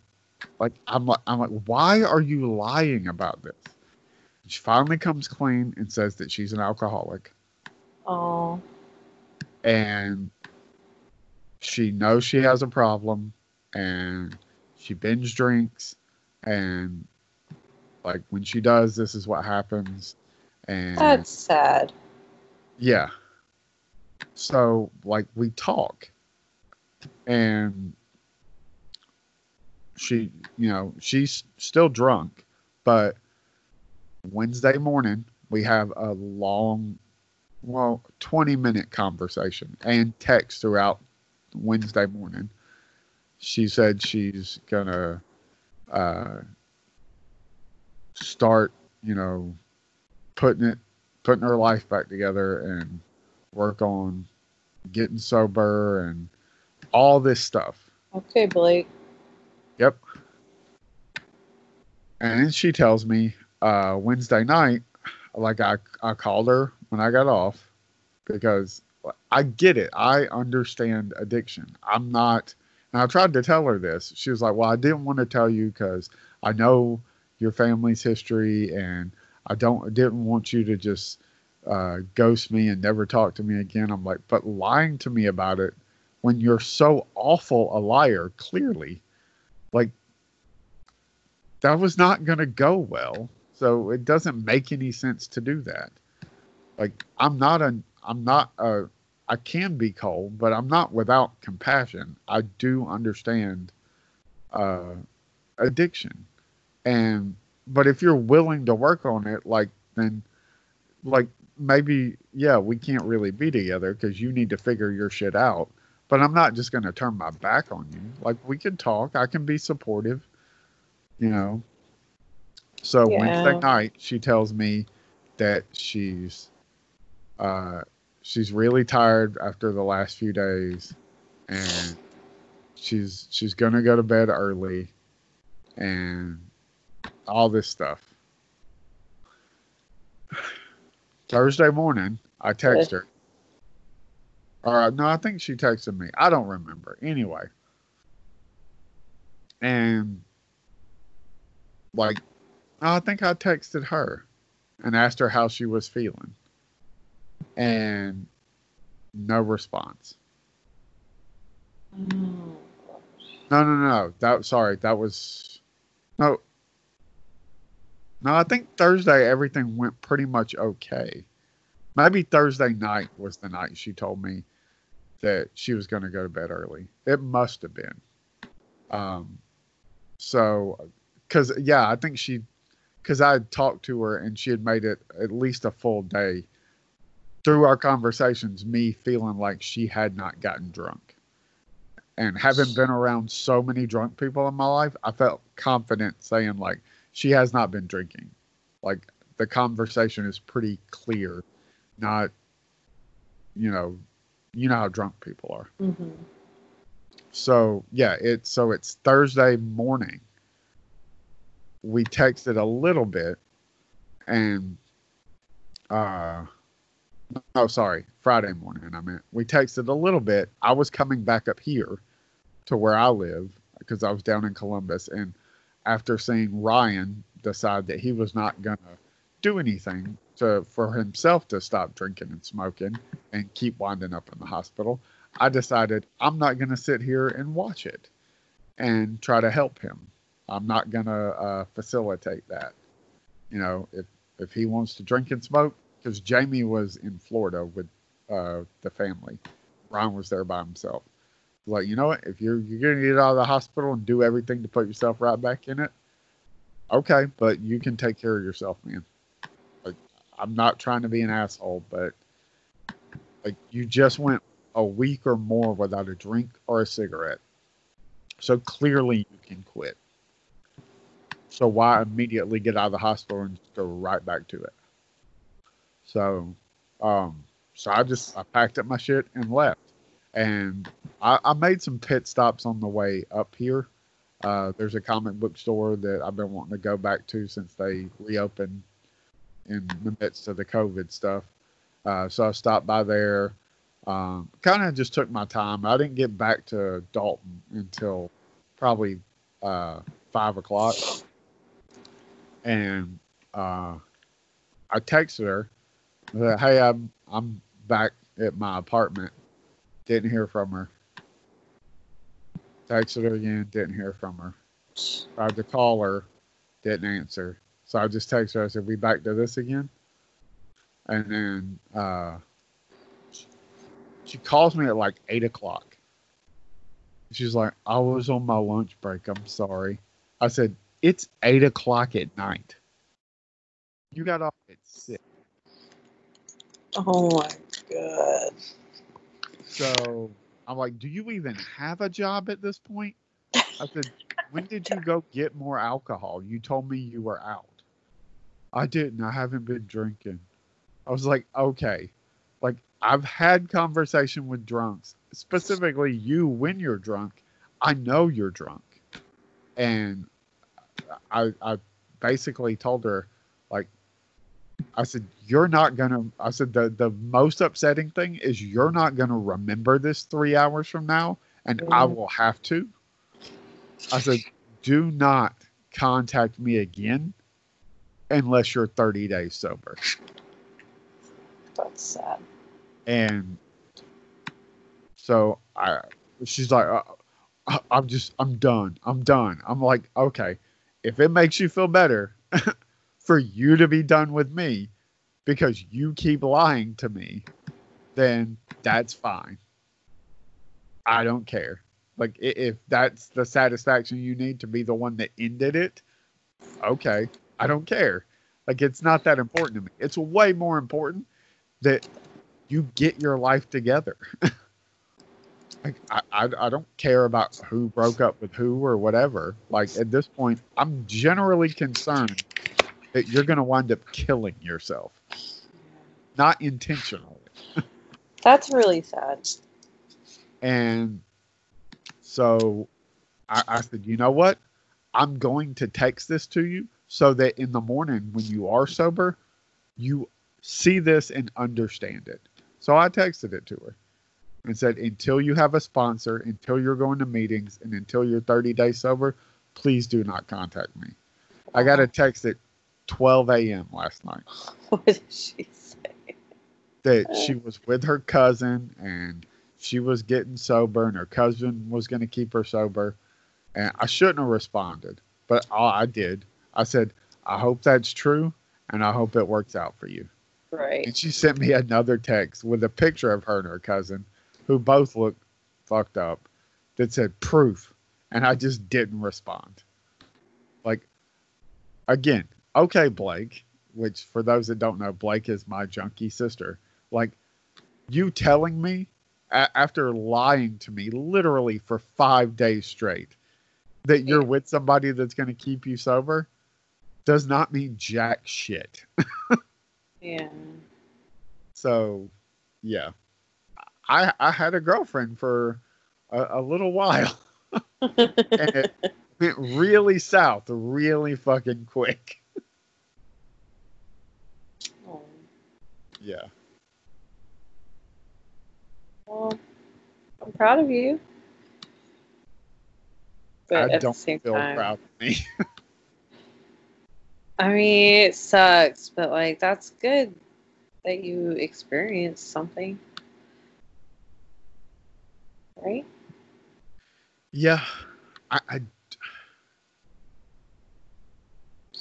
like I'm like I'm like why are you lying about this? She finally comes clean and says that she's an alcoholic Oh. and she knows she has a problem and she binge drinks and like when she does this is what happens and That's sad. yeah so like we talk and she you know she's still drunk but wednesday morning we have a long well 20 minute conversation and text throughout wednesday morning. She said she's gonna uh start you know putting it putting her life back together and work on getting sober and all this stuff Okay, Blake. Yep. And then she tells me uh, Wednesday night, like I, I called her when I got off because I get it. I understand addiction. I'm not, and I tried to tell her this. She was like, Well, I didn't want to tell you because I know your family's history and I don't, didn't want you to just uh, ghost me and never talk to me again. I'm like, But lying to me about it when you're so awful a liar, clearly, like that was not going to go well. So it doesn't make any sense to do that. Like I'm not a I'm not a I can be cold, but I'm not without compassion. I do understand uh addiction. And but if you're willing to work on it like then like maybe yeah, we can't really be together cuz you need to figure your shit out. But I'm not just going to turn my back on you. Like we can talk, I can be supportive, you know. So Yeah. Wednesday night she tells me that she's uh she's really tired after the last few days and she's she's going to go to bed early and all this stuff. Thursday morning, I text her. Or no, I think she texted me. I don't remember. Anyway. And like I think I texted her and asked her how she was feeling. And no response. No, no, no. That sorry, that was no. No, I think Thursday everything went pretty much okay. Maybe Thursday night was the night she told me that she was going to go to bed early. It must have been. Um, so, because yeah, I think she, because I had talked to her and she had made it at least a full day. Through our conversations, me feeling like she had not gotten drunk, and having been around so many drunk people in my life, I felt confident saying like she has not been drinking. Like the conversation is pretty clear, not, you know, you know how drunk people are. Mm-hmm. So yeah, it's so it's Thursday morning. We texted a little bit, and uh, oh sorry, Friday morning. I meant we texted a little bit. I was coming back up here to where I live because I was down in Columbus, and after seeing Ryan decide that he was not gonna do anything to for himself to stop drinking and smoking and keep winding up in the hospital, I decided I'm not going to sit here and watch it and try to help him. I'm not going to uh, facilitate that. You know, if if he wants to drink and smoke, because Jamie was in Florida with uh, the family, Ryan was there by himself. Like, you know what? If you're you're going to get out of the hospital and do everything to put yourself right back in it, okay, but you can take care of yourself, man. I'm not trying to be an asshole, but like you just went a week or more without a drink or a cigarette. So clearly you can quit. So why immediately get out of the hospital and go right back to it? So, um, so I just I packed up my shit and left, and I, I made some pit stops on the way up here. Uh, there's a comic book store that I've been wanting to go back to since they reopened in the midst of the COVID stuff. Uh, so I stopped by there. Um, kind of just took my time. I didn't get back to Dalton until probably uh, five o'clock, and uh, I texted her, "Hey, I'm I'm back at my apartment." Didn't hear from her. Texted her again. Didn't hear from her. Tried to call her. Didn't answer. So I just texted her. I said, "We back to this again?" And then uh, she calls me at like eight o'clock. She's like, I was on my lunch break. I'm sorry. I said, It's eight o'clock at night. You got off at six. Oh my god. So I'm like, Do you even have a job at this point? I said, When did you go get more alcohol? You told me you were out. I didn't. I haven't been drinking. I was like, Okay. Like, I've had conversation with drunks, specifically you when you're drunk. I know you're drunk. And I, I basically told her, like, I said, you're not going to, I said, the, the most upsetting thing is you're not going to remember this three hours from now, and I mm-hmm. will have to. I said, do not contact me again unless you're 30 days sober. That's sad. And so I, she's like, uh, I- I'm just, I'm done. I'm done. I'm like, okay, if it makes you feel better for you to be done with me because you keep lying to me, then that's fine. I don't care. Like, if that's the satisfaction you need to be the one that ended it, okay, I don't care. Like, it's not that important to me. It's way more important that you get your life together. like, I, I, I don't care about who broke up with who or whatever. Like, at this point, I'm generally concerned that you're going to wind up killing yourself, not intentionally. That's really sad. And so I, I said, you know what? I'm going to text this to you so that in the morning when you are sober, you see this and understand it. So I texted it to her and said, until you have a sponsor, until you're going to meetings, and until you're 30 days sober, please do not contact me. I got a text at 12 a.m. last night What did she say? that she was with her cousin and she was getting sober and her cousin was going to keep her sober. And I shouldn't have responded, but I did. I said, I hope that's true and I hope it works out for you. Right. And she sent me another text with a picture of her and her cousin, who both look fucked up, that said proof. And I just didn't respond. Like, again, okay, Blake, which for those that don't know, Blake is my junkie sister. Like, you telling me a- after lying to me literally for five days straight that you're Yeah. with somebody that's going to keep you sober does not mean jack shit. Yeah. So, yeah, I I had a girlfriend for a, a little while, and it went really south, really fucking quick. Oh, Yeah, well, I'm proud of you. But I don't feel time, proud of me. I mean, it sucks, but like that's good that you experienced something, right? yeah, I, I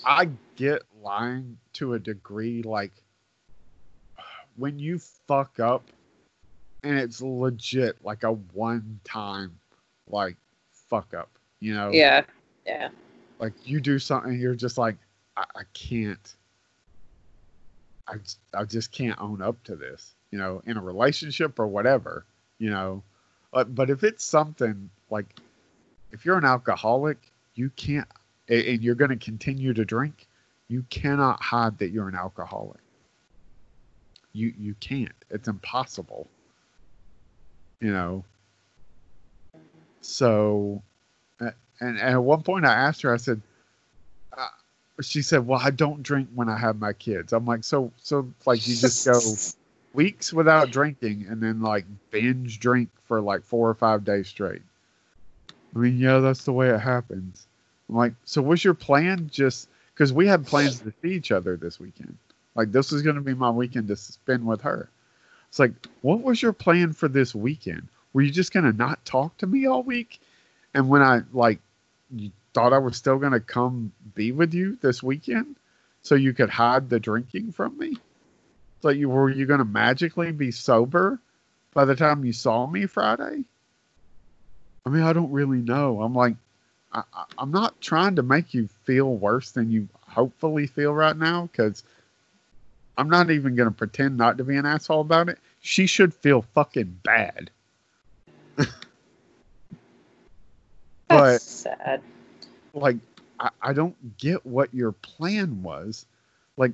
I get lying to a degree. Like when you fuck up, and it's legit like a one time like fuck up. You know? Yeah, yeah, like you do something you're just like I, I can't I, I just can't own up to this you know in a relationship or whatever you know? But, but if it's something like if you're an alcoholic you can't and you're going to continue to drink you cannot hide that you're an alcoholic. You you can't. It's impossible. You know? So and, and at one point i asked her i said she said well i don't drink when i have my kids. I'm like so so like you just go weeks without drinking and then like binge drink for like four or five days straight. I mean yeah that's the way it happens. I'm like so what's your plan? Just because we had plans to see each other this weekend. Like this was going to be my weekend to spend with her. It's like what was your plan for this weekend? Were you just going to not talk to me all week? And when i like you thought i was still going to come be with you this weekend so you could hide the drinking from me? So you were you going to magically be sober by the time you saw me friday? I mean i don't really know. I'm like I, i'm not trying to make you feel worse than you hopefully feel right now because i'm not even going to pretend not to be an asshole about it. She should feel fucking bad. But- that's sad. Like I, I don't get what your plan was. Like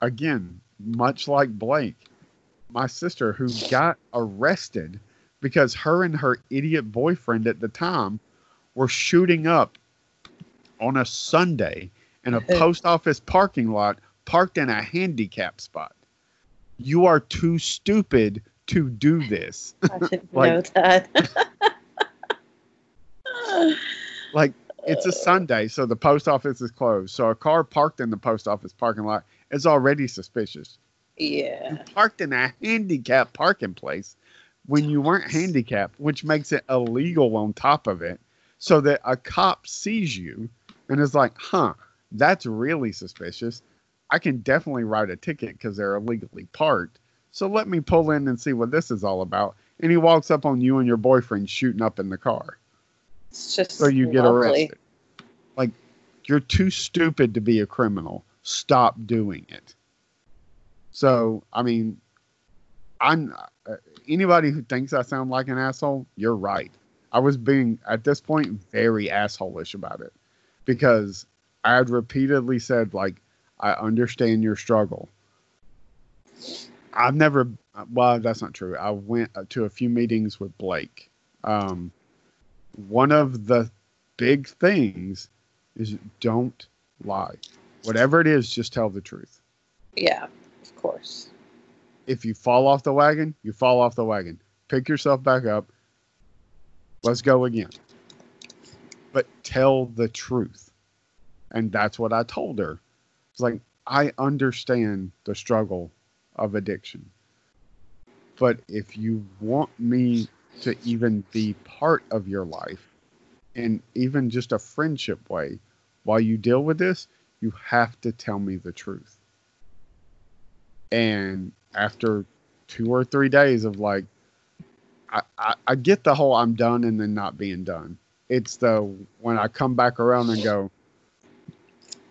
again much like blake my sister who got arrested because her and her idiot boyfriend at the time were shooting up on a sunday in a post office parking lot parked in a handicap spot. You are too stupid to do this. I didn't Like- know that. like it's a Sunday, so the post office is closed. So a car parked in the post office parking lot is already suspicious. You yeah, parked in a handicapped parking place when you weren't handicapped, which makes it illegal on top of it, so that a cop sees you and is like, huh, that's really suspicious. I can definitely write a ticket because they're illegally parked. So let me pull in and see what this is all about. And he walks up on you and your boyfriend shooting up in the car it's just so you get lovely. arrested. Like you're too stupid to be a criminal. Stop doing it. So I mean, I'm uh, anybody who thinks I sound like an asshole. You're right. I was being at this point very assholish about it because I had repeatedly said like I understand your struggle. I've never. Well, that's not true. I went to a few meetings with Blake. Um, one of the big things is don't lie. Whatever it is, just tell the truth. Yeah, of course. If you fall off the wagon, you fall off the wagon. Pick yourself back up. Let's go again. But tell the truth. And that's what I told her. It's like, I understand the struggle of addiction. But if you want me to even be part of your life in even just a friendship way, while you deal with this, you have to tell me the truth. And after two or three days of like, I, I, I get the whole I'm done and then not being done. It's the when I come back around and go,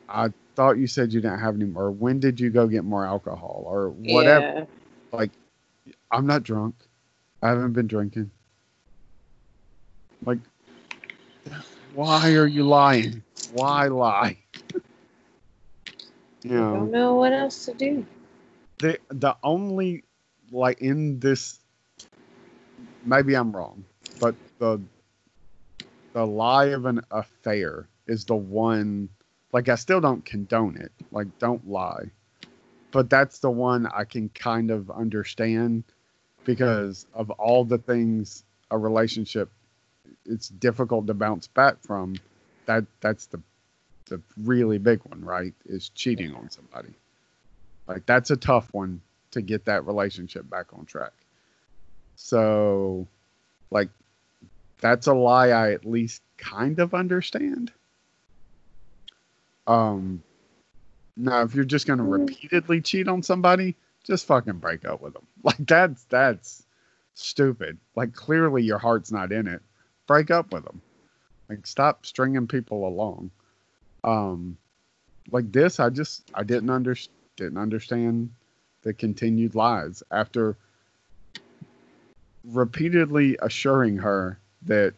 I thought you said you didn't have any more. When did you go get more alcohol or whatever? Yeah. Like, I'm not drunk. I haven't been drinking. Like, why are you lying? Why lie? you know, Don't know what else to do. the the only like in this maybe I'm wrong, but the the lie of an affair is the one like I still don't condone it. Like don't lie. But that's the one I can kind of understand because of all the things a relationship it's difficult to bounce back from. That that's the the really big one, right? Is cheating on somebody. Like that's a tough one to get that relationship back on track. So, like, that's a lie I at least kind of understand. Um, now if you're just gonna Mm. repeatedly cheat on somebody, just fucking break up with them. Like that's that's stupid. Like clearly your heart's not in it. Break up with them. Like stop stringing people along. Um, like this, I just I didn't under didn't understand the continued lies after repeatedly assuring her that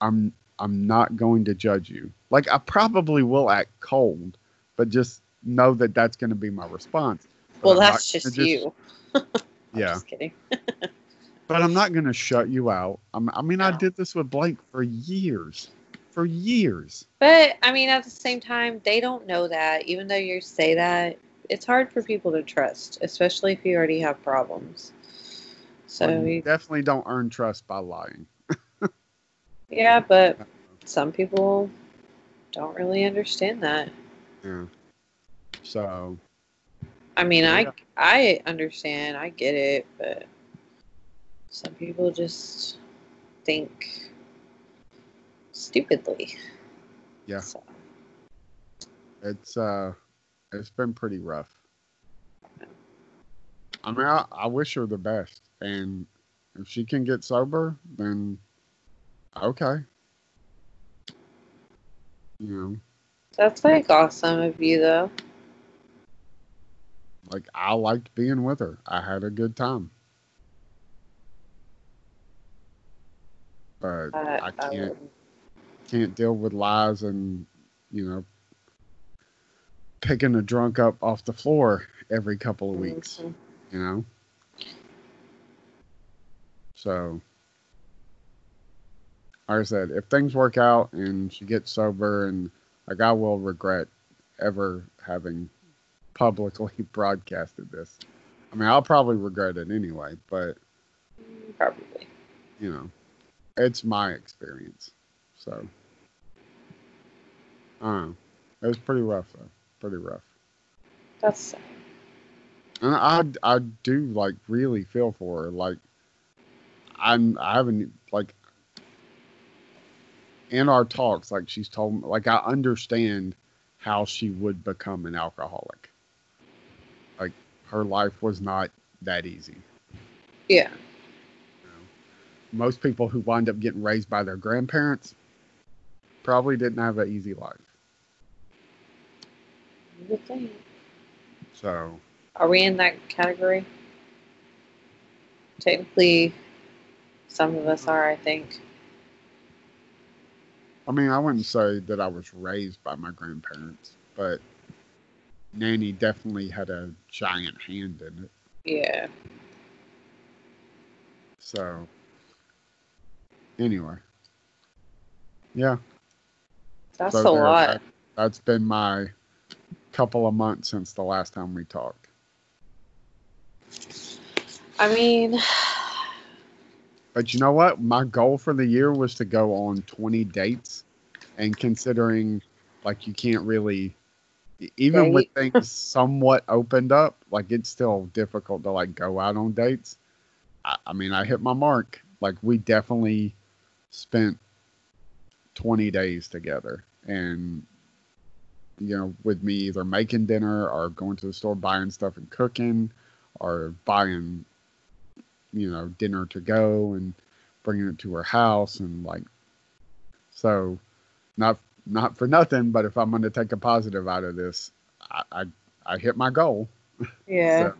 I'm I'm not going to judge you. Like I probably will act cold, but just know that that's going to be my response. Well, that's gonna just you. Yeah, Just kidding. but I'm not going to shut you out. I'm, I mean, I did this with Blake for years, for years. But I mean, at the same time, they don't know that. Even though you say that, it's hard for people to trust, especially if you already have problems. So you you- definitely don't earn trust by lying. yeah, but some people don't really understand that. Yeah. So I mean, Yeah. I I understand, I get it, but some people just think stupidly. Yeah. So, it's uh, it's been pretty rough. I mean, I, I wish her the best, and if she can get sober, then okay. You know, that's like awesome of you, though. Like I liked being with her. I had a good time. But I, I I can't can't deal with lies and you know picking a drunk up off the floor every couple of weeks. Mhm. You know. So, like I said, if things work out and she gets sober, and like I will regret ever having publicly broadcasted this. I mean, I'll probably regret it anyway, but Probably. you know, it's my experience. So, I don't know. It was pretty rough, though. Pretty rough. That's sad. And I, I do like really feel for her. Like, I'm, I haven't like in our talks, like she's told me, like I understand how she would become an alcoholic. Her life was not that easy. Yeah. You know? Most people who wind up getting raised by their grandparents probably didn't have an easy life. Good thing. So Are we in that category? Technically, some of us are, I think. I mean, I wouldn't say that I was raised by my grandparents, but Nanny definitely had a giant hand in it. Yeah. So, anyway, yeah, That's So a there, lot. that- that's been my couple of months since the last time we talked. I mean, But you know what? My goal for the year was to go on 20 dates. And considering like you can't really even with things somewhat opened up, like it's still difficult to like go out on dates. I, I mean, I hit my mark. Like we definitely spent 20 days together and you know with me either making dinner or going to the store buying stuff and cooking or buying you know dinner to go and bringing it to her house and like so not not for nothing but if i'm going to take a positive out of this i i, I hit my goal Yeah. So-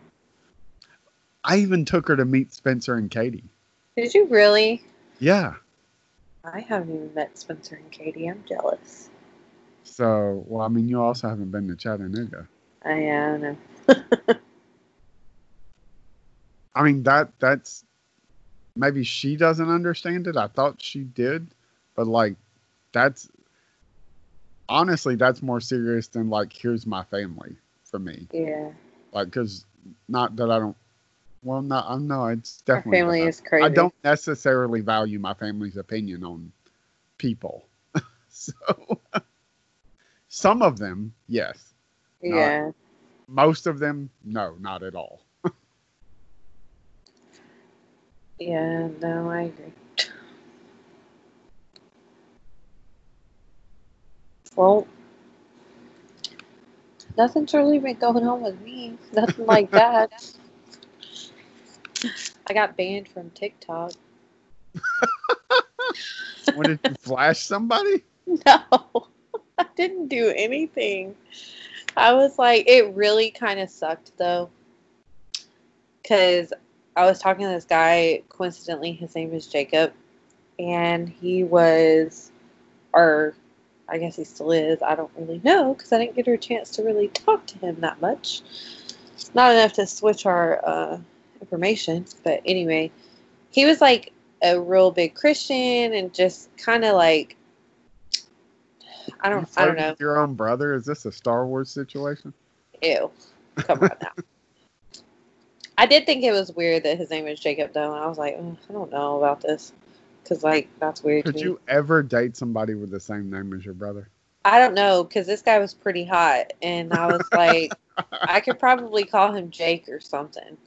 i even took her to meet spencer and katie Did you really? yeah I haven't even met Spencer and Katie. I'm jealous. so well i mean you also haven't been to chattanooga I am. I mean that that's maybe she doesn't understand it. I thought she did, but like that's honestly that's more serious than like here's my family for me. Yeah. Like because not that I don't. Well, no, I know it's Our definitely. family that. is crazy. I don't necessarily value my family's opinion on people. so some of them, yes. Yeah. Most of them, no, not at all. Yeah. No, I agree. Well, nothing's really been going on with me. Nothing like that. I got banned from TikTok. When did you flash somebody? No, I didn't do anything. I was like, it really kind of sucked though. Because I was talking to this guy, coincidentally, his name is Jacob, and he was, or I guess he still is. I don't really know because I didn't get her a chance to really talk to him that much. Not enough to switch our uh, information, but anyway, he was like a real big Christian and just kind of like I don't I don't know. Your own brother? Is this a Star Wars situation? Ew. Come on now. I did think it was weird that his name was Jacob though, and I was like, "Ugh, I don't know about this, because like that's weird Could you ever date somebody with the same name as your brother? I don't know, because this guy was pretty hot, and I was like, I could probably call him Jake or something.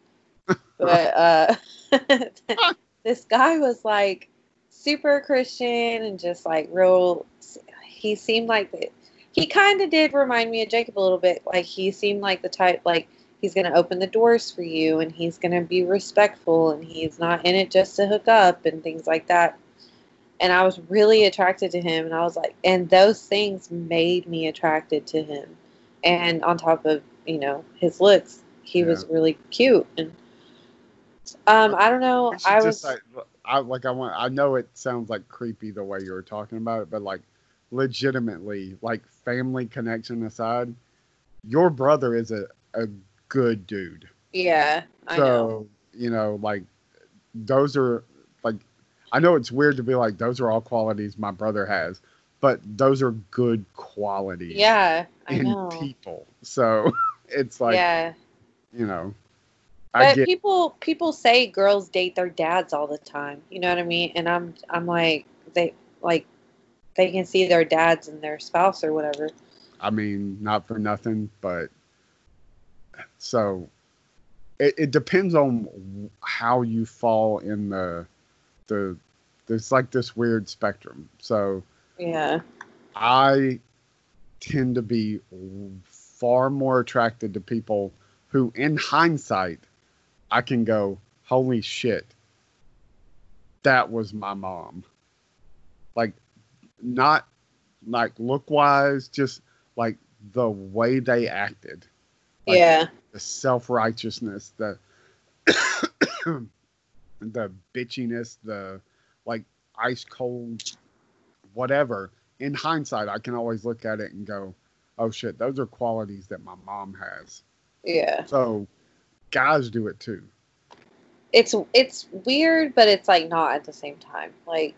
But uh, this guy was like super Christian and just like real. He seemed like the, he kind of did remind me of Jacob a little bit. Like he seemed like the type like he's gonna open the doors for you and he's gonna be respectful and he's not in it just to hook up and things like that. And I was really attracted to him, and I was like, and those things made me attracted to him. And on top of you know his looks, he was really cute. And um, I don't know. I just, was like, I like I want. I know it sounds like creepy the way you were talking about it, but like, legitimately, like family connection aside, your brother is a a good dude. yeah, I know. so you know, like, those are like, I know it's weird to be like those are all qualities my brother has, but those are good qualities. Yeah, I in know. people. So it's like yeah, you know, I but get people people say girls date their dads all the time. You know what I mean? And I'm I'm like they like they can see their dads and their spouse or whatever. I mean, not for nothing, but so it, it depends on how you fall in the the there's like this weird spectrum. So Yeah, I tend to be far more attracted to people who, in hindsight, I can go, holy shit, that was my mom. Like, not like look wise, just like the way they acted, Like, yeah, the self righteousness, the the bitchiness, the like ice cold, whatever. In hindsight, I can always look at it and go, "Oh shit, those are qualities that my mom has." yeah. So, guys do it too. It's it's weird, but it's like not at the same time. Like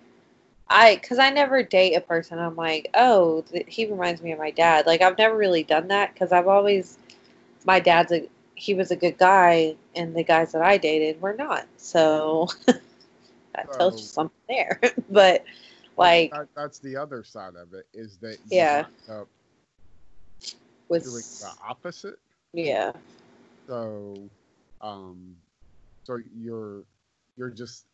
I, because I never date a person. I'm like, oh, th- he reminds me of my dad. Like I've never really done that because I've always, my dad's a he was a good guy, and the guys that I dated were not. So that tells you something there. but like That, that's the other side of it is that Yeah. with doing the opposite. yeah, So, um, so you're you're just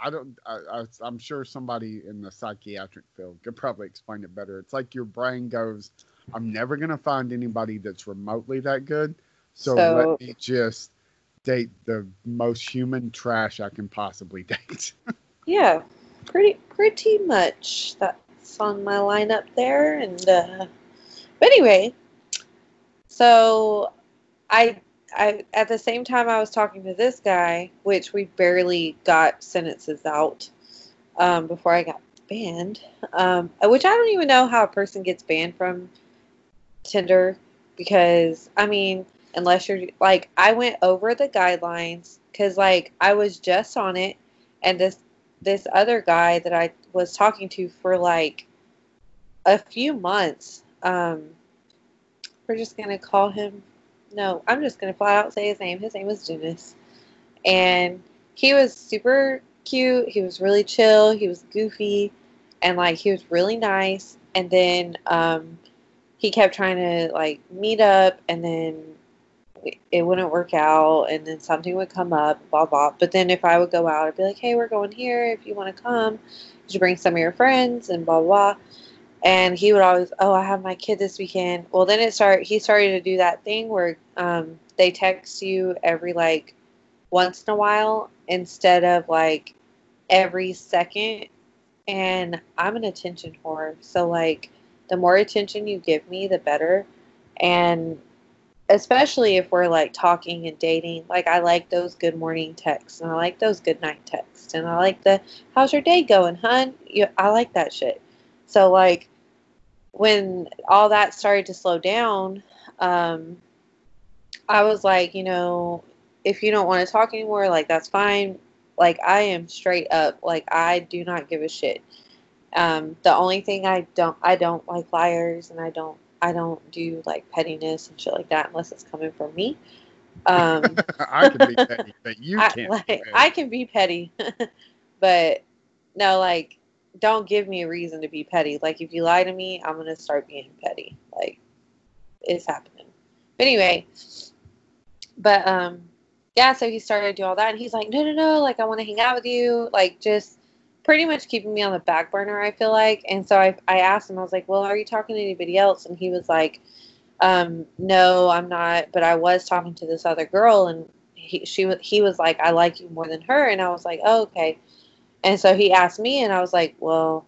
I don't. I, I, I'm sure somebody in the psychiatric field could probably explain it better. It's like your brain goes, "I'm never gonna find anybody that's remotely that good, so, So- let me just date the most human trash I can possibly date." Yeah, pretty pretty much. That's on my lineup there. And uh, but anyway, so I I at the same time I was talking to this guy, which we barely got sentences out um, before I got banned. Um, which I don't even know how a person gets banned from Tinder because I mean, unless you're like I went over the guidelines because like I was just on it, and this this other guy that I was talking to for like a few months. Um, we're just gonna call him. No, I'm just gonna flat out say his name. His name was Dennis, and he was super cute. He was really chill. He was goofy, and like he was really nice. And then um, he kept trying to like meet up, and then it wouldn't work out and then something would come up blah blah. But then if i would go out i'd be like hey we're going here. If you want to come you should bring some of your friends and blah blah and he would always oh i have my kid this weekend. Well then it started he started to do that thing where um, they text you every like once in a while instead of like every second. And i'm an attention whore so like the more attention you give me the better. And especially if we're like talking and dating like i like those good morning texts and i like those good night texts and i like the how's your day going hun? You, i like that shit. So like when all that started to slow down um i was like you know if you don't want to talk anymore like that's fine. Like i am straight up like i do not give a shit um the only thing i don't i don't like liars and i don't I don't do like pettiness and shit like that unless it's coming from me. Um, I can be petty, but you can't. like, be petty. I can be petty, but no, like, don't give me a reason to be petty. Like, if you lie to me, I'm gonna start being petty. Like, it's happening. But anyway, but um, yeah. So he started to do all that, and he's like, no, no, no. Like, I want to hang out with you. Like, just pretty much keeping me on the back burner. I feel like, and so I I asked him. I was like, well, are you talking to anybody else? And he was like, um, no, I'm not. But I was talking to this other girl, and he she he was like, I like you more than her, and I was like, oh, okay. And so he asked me, and I was like, well,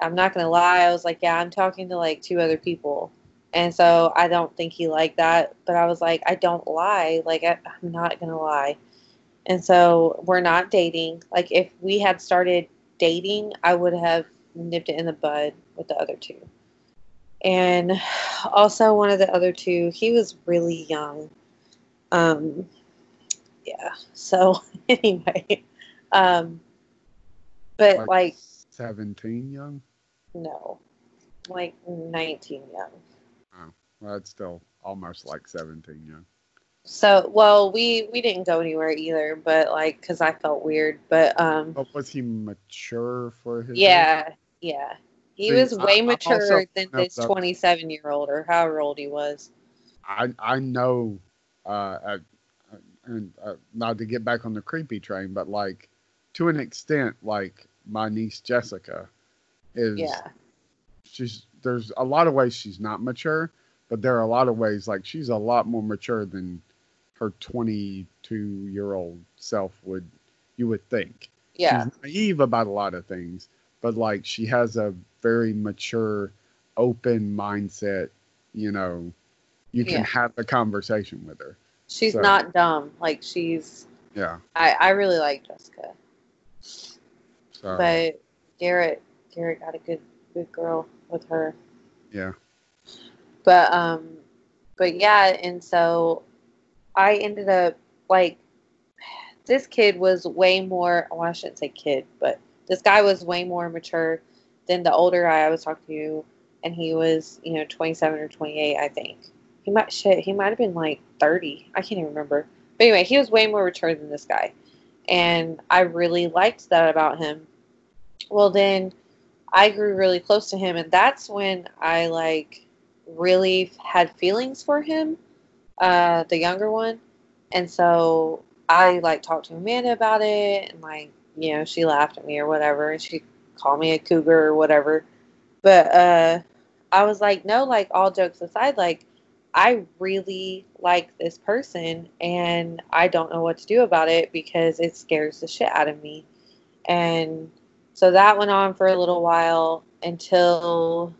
I'm not gonna lie. I was like, yeah, I'm talking to like two other people. And so I don't think he liked that, but I was like, I don't lie. Like I, I'm not gonna lie. And so we're not dating. Like if we had started dating, I would have nipped it in the bud with the other two. And also one of the other two, he was really young. Um, yeah. So anyway, um, but like seventeen young. no, like 19 young. Oh, well, that's still almost like seventeen young. So, well, we we didn't go anywhere either, but like, cause I felt weird. But um, But was he mature for his? age? yeah, yeah, he See, was way I mature than this 27 year old or however old he was. I I know, uh, uh, and uh, not to get back on the creepy train, but like to an extent, like my niece Jessica is. Yeah, She's there's a lot of ways she's not mature, but there are a lot of ways like she's a lot more mature than her 22 year old self would you would think. yeah, She's naive about a lot of things, but like she has a very mature, open mindset. You know, you can Yeah. have a conversation with her. she's so- not dumb. Like she's, Yeah. I I really like Jessica, So but Garrett Garrett got a good good girl with her. yeah. but um but yeah and so i ended up like this kid was way more well i shouldn't say kid but this guy was way more mature than the older guy i was talking to and he was you know 27 or 28 i think. He might shit he might have been like 30 i can't even remember. But anyway he was way more mature than this guy and i really liked that about him. Well then i grew really close to him and that's when i like really had feelings for him, uh, the younger one. And so I like talked to Amanda about it and like you know, she laughed at me or whatever, and she called me a cougar or whatever. But uh, I was like, no, like all jokes aside, like I really like this person, and I don't know what to do about it because it scares the shit out of me. And so that went on for a little while until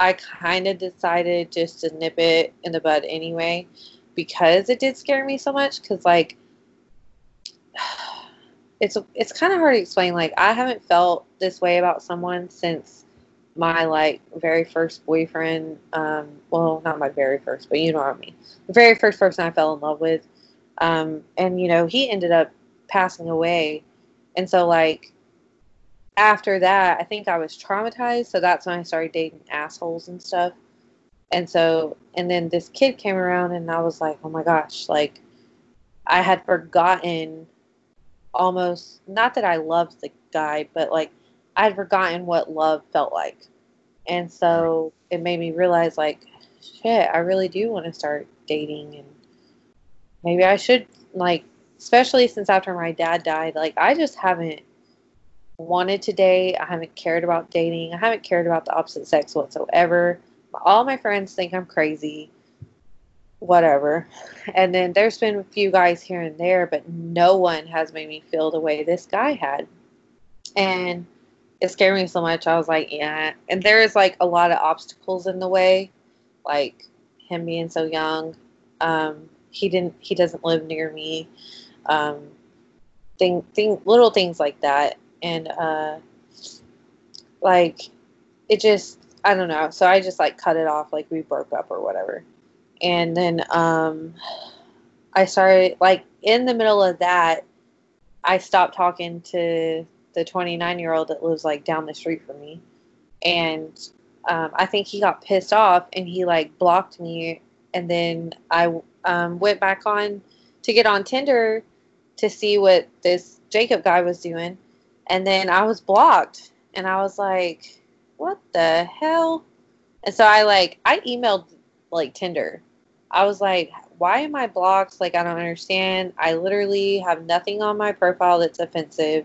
I kind of decided just to nip it in the bud anyway because it did scare me so much because like it's it's kind of hard to explain like I haven't felt this way about someone since my like very first boyfriend um well not my very first but you know what I mean the very first person I fell in love with um and you know he ended up passing away and so like after that, I think I was traumatized. So that's when I started dating assholes and stuff. And so, and then this kid came around, and I was like, oh my gosh, like, I had forgotten almost, not that I loved the guy, but like, I had forgotten what love felt like. And so it made me realize, like, shit, I really do want to start dating, and maybe I should, like, especially since after my dad died, like, I just haven't wanted to date. I haven't cared about dating. I haven't cared about the opposite sex whatsoever. All my friends think I'm crazy. Whatever. And then there's been a few guys here and there, but no one has made me feel the way this guy had. And it scared me so much. I was like, yeah. And there is like a lot of obstacles in the way, like him being so young. Um, he didn't. He doesn't live near me. Um, thing, thing, little things like that and uh, like it just I don't know. So I just like cut it off, like we broke up or whatever. And then um, I started like in the middle of that, I stopped talking to the 29 year old that lives like down the street from me, and um, I think he got pissed off and he like blocked me. And then I um, went back on to get on Tinder to see what this Jacob guy was doing and then I was blocked, and I was like, "What the hell?" And so I like I emailed like Tinder. I was like, "Why am I blocked? Like I don't understand. I literally have nothing on my profile that's offensive.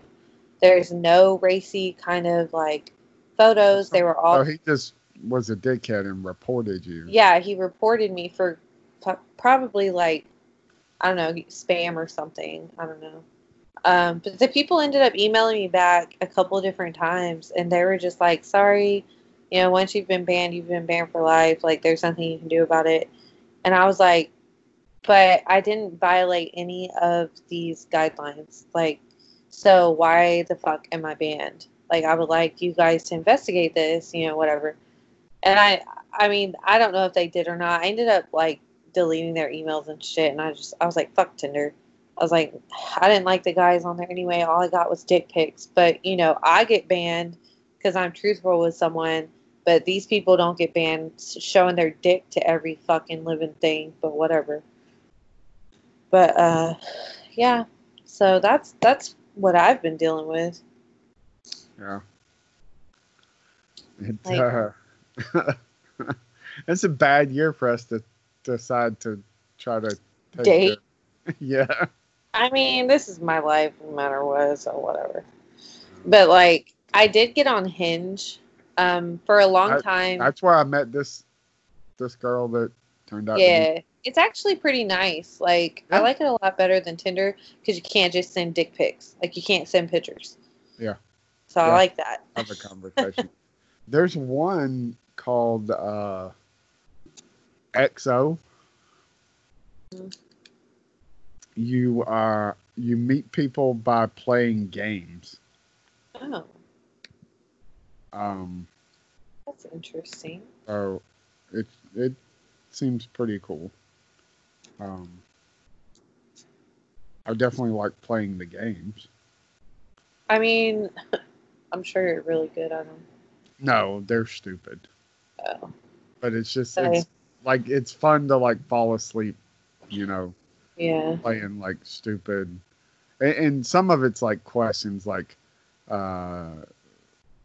There's no racy kind of like photos. They were all. Oh, he just was a dickhead and reported you. Yeah, he reported me for probably like I don't know spam or something. I don't know. Um, but the people ended up emailing me back a couple different times, and they were just like, "Sorry, you know, once you've been banned, you've been banned for life. Like, there's nothing you can do about it." And I was like, "But I didn't violate any of these guidelines. Like, so why the fuck am I banned? Like, I would like you guys to investigate this. You know, whatever." And I, I mean, I don't know if they did or not. I ended up like deleting their emails and shit, and I just, I was like, "Fuck Tinder." I was like, I didn't like the guys on there anyway. All I got was dick pics. But, you know, I get banned because I'm truthful with someone, but these people don't get banned showing their dick to every fucking living thing, but whatever. But, uh, yeah. So that's, that's what I've been dealing with. Yeah. It, like, uh, it's a bad year for us to decide to try to date. yeah. I mean, this is my life, no matter what, so whatever. But like, I did get on Hinge um, for a long I, time. That's where I met this this girl that turned out. Yeah, it's actually pretty nice. Like, yeah. I like it a lot better than Tinder because you can't just send dick pics. Like, you can't send pictures. Yeah. So yeah. I like that. Have a conversation. There's one called uh, XO. Mm-hmm you are you meet people by playing games. Oh. Um. That's interesting. Oh, it it seems pretty cool. Um. I definitely like playing the games. I mean, I'm sure you're really good at them. No, they're stupid. Oh. But it's just it's like it's fun to like fall asleep, you know yeah. playing like stupid. And, and some of it's like questions like uh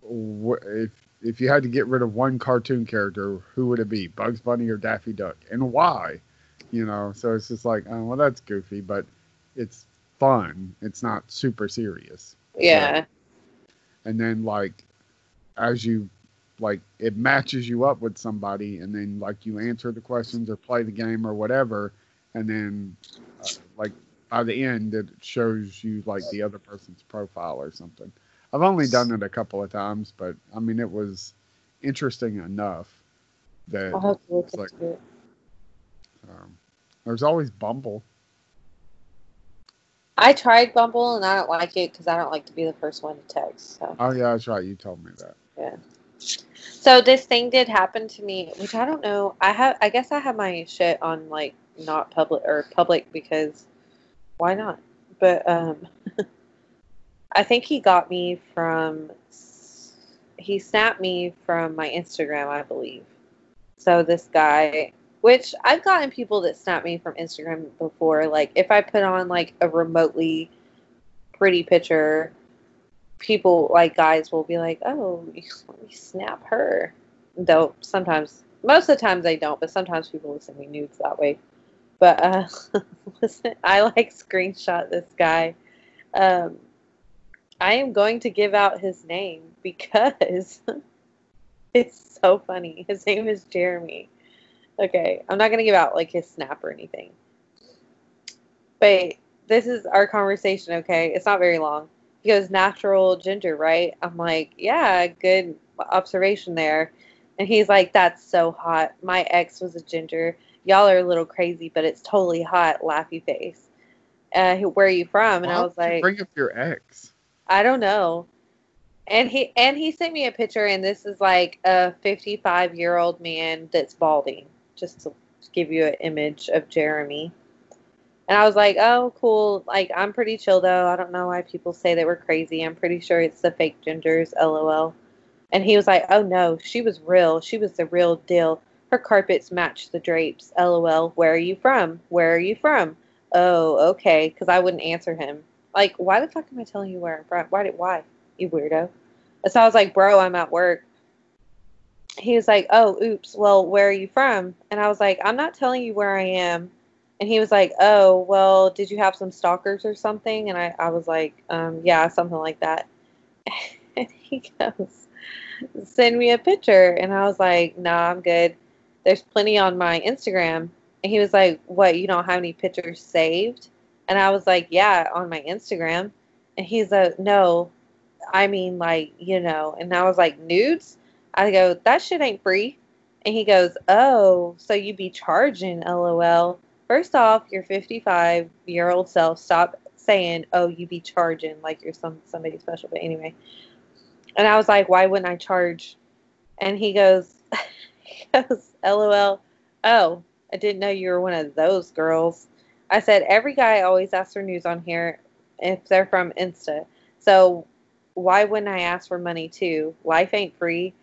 wh- if if you had to get rid of one cartoon character who would it be bugs bunny or daffy duck? And why? You know so it's just like oh well that's goofy but it's fun. It's not super serious. Yeah. and then like as you like it matches you up with somebody and then like you answer the questions or play the game or whatever and then uh, like by the end it shows you like the other person's profile or something i've only done it a couple of times but i mean it was interesting enough that I'll have to look like- into it. um, there's always bumble I tried Bumble and I don't like it because I don't like to be the first one to text. So. oh yeah that's right you told me that So this thing did happen to me, which I don't know. I have, I guess I have my shit on like not public or public because why not? But um, I think he got me from. He snapped me from my Instagram, I believe. So this guy, which I've gotten people that snap me from Instagram before. Like if I put on like a remotely pretty picture people like guys will be like, "Oh, let me snap her." Though sometimes, most of the times they don't, but sometimes people will send me nudes that way. But uh, listen, I like screenshot this guy. Um, I am going to give out his name because it's so funny. His name is Jeremy. Okay, I'm not gonna give out like his snap or anything. But this is our conversation. Okay, it's not very long he goes natural ginger right? I'm like yeah good observation there. And he's like that's so hot. My ex was a ginger. Y'all are a little crazy but it's totally hot laughy face. Uh, where are you from? And Why i was like bring up your ex? I don't know. And he and he sent me a picture and this is like a 55 year old man that's balding just to give you an image of jeremy and I was like, oh, cool. Like, I'm pretty chill though. I don't know why people say that we're crazy. I'm pretty sure it's the fake gingers, lol. And he was like, oh no, she was real. She was the real deal. Her carpets match the drapes, lol. Where are you from? Where are you from? Oh, okay. Because I wouldn't answer him. Like, why the fuck am I telling you where I'm from? Why did, why? You weirdo. So I was like, bro, I'm at work. He was like, oh, oops. Well, where are you from? And I was like, I'm not telling you where I am. And he was like, "Oh, well, did you have some stalkers or something?" And I, I was like, um, "Yeah, something like that." And he goes, "Send me a picture." And I was like, "Nah, I'm good. There's plenty on my Instagram." And he was like, "What? You don't have any pictures saved?" And I was like, "Yeah, on my Instagram." And he's like, "No, I mean like you know." And I was like, "Nudes?" I go, "That shit ain't free." And he goes, "Oh, so you be charging? LOL." First off, your 55 year old self, stop saying, "Oh, you be charging like you're some somebody special." But anyway, and I was like, "Why wouldn't I charge?" And he goes, "He goes, LOL. Oh, I didn't know you were one of those girls." I said, "Every guy always asks for news on here if they're from Insta. So why wouldn't I ask for money too? Life ain't free."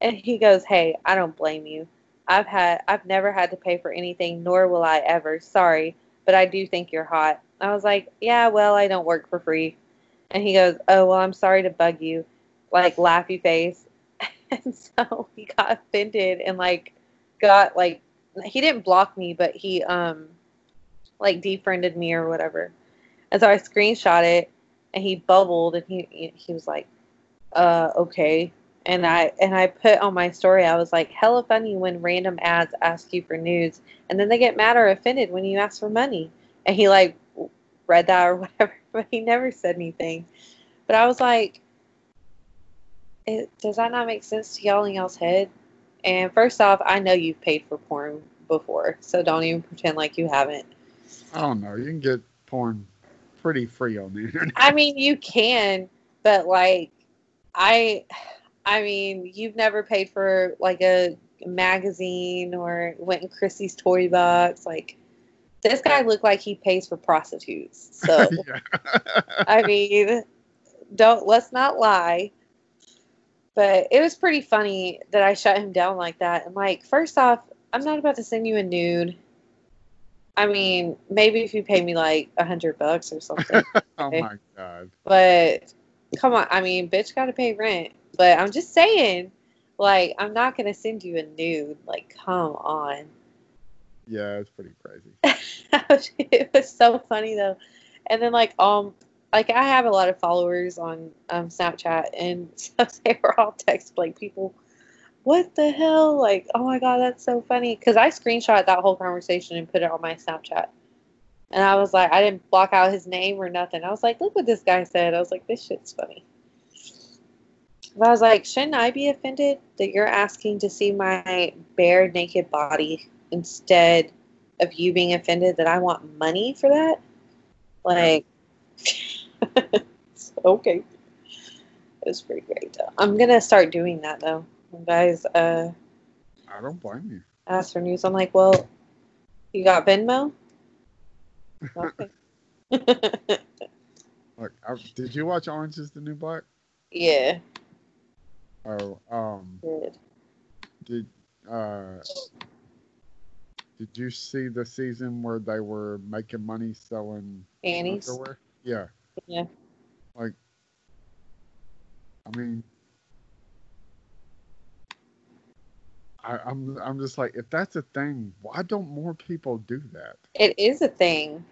And he goes, "Hey, I don't blame you." I've had I've never had to pay for anything, nor will I ever. Sorry, but I do think you're hot. I was like, yeah, well, I don't work for free. And he goes, oh, well, I'm sorry to bug you, like laughy face. And so he got offended and like got like he didn't block me, but he um like defriended me or whatever. And so I screenshot it, and he bubbled, and he he was like, uh, okay and I and I put on my story, I was like, hella funny when random ads ask you for news, and then they get mad or offended when you ask for money. And he like read that or whatever, but he never said anything. But I was like, it, does that not make sense to y'all in y'all's head? And first off, I know you've paid for porn before, so don't even pretend like you haven't. I don't know. You can get porn pretty free on the internet. I mean, you can, but like, I, I mean, you've never paid for like a magazine or went in Chrissy's toy box. Like, this guy looked like he pays for prostitutes. So. I mean, don't let's not lie. But it was pretty funny that I shut him down like that. And like, first off, I'm not about to send you a nude. I mean, maybe if you pay me like a hundred bucks or something. oh my god. But come on, I mean, bitch got to pay rent. But I'm just saying, like, I'm not gonna send you a nude. Like, come on. Yeah, it's pretty crazy. it was so funny though. And then like um like I have a lot of followers on um, Snapchat, and so they were all text like people, "What the hell?" Like, "Oh my god, that's so funny!" Because I screenshot that whole conversation and put it on my Snapchat, and I was like, I didn't block out his name or nothing. I was like, "Look what this guy said." I was like, "This shit's funny." But I was like, shouldn't I be offended that you're asking to see my bare naked body instead of you being offended that I want money for that? Like, okay. It was pretty great. I'm gonna start doing that though. Guys uh I don't blame you. ask for news, I'm like, well, you got Venmo? Okay. Look, I, did you watch Orange is the New Black? yeah, Oh, um, good. did uh, did you see the season where they were making money selling Annie's. underwear? Yeah. Yeah. Like, I mean, I, I'm I'm just like, if that's a thing, why don't more people do that? It is a thing.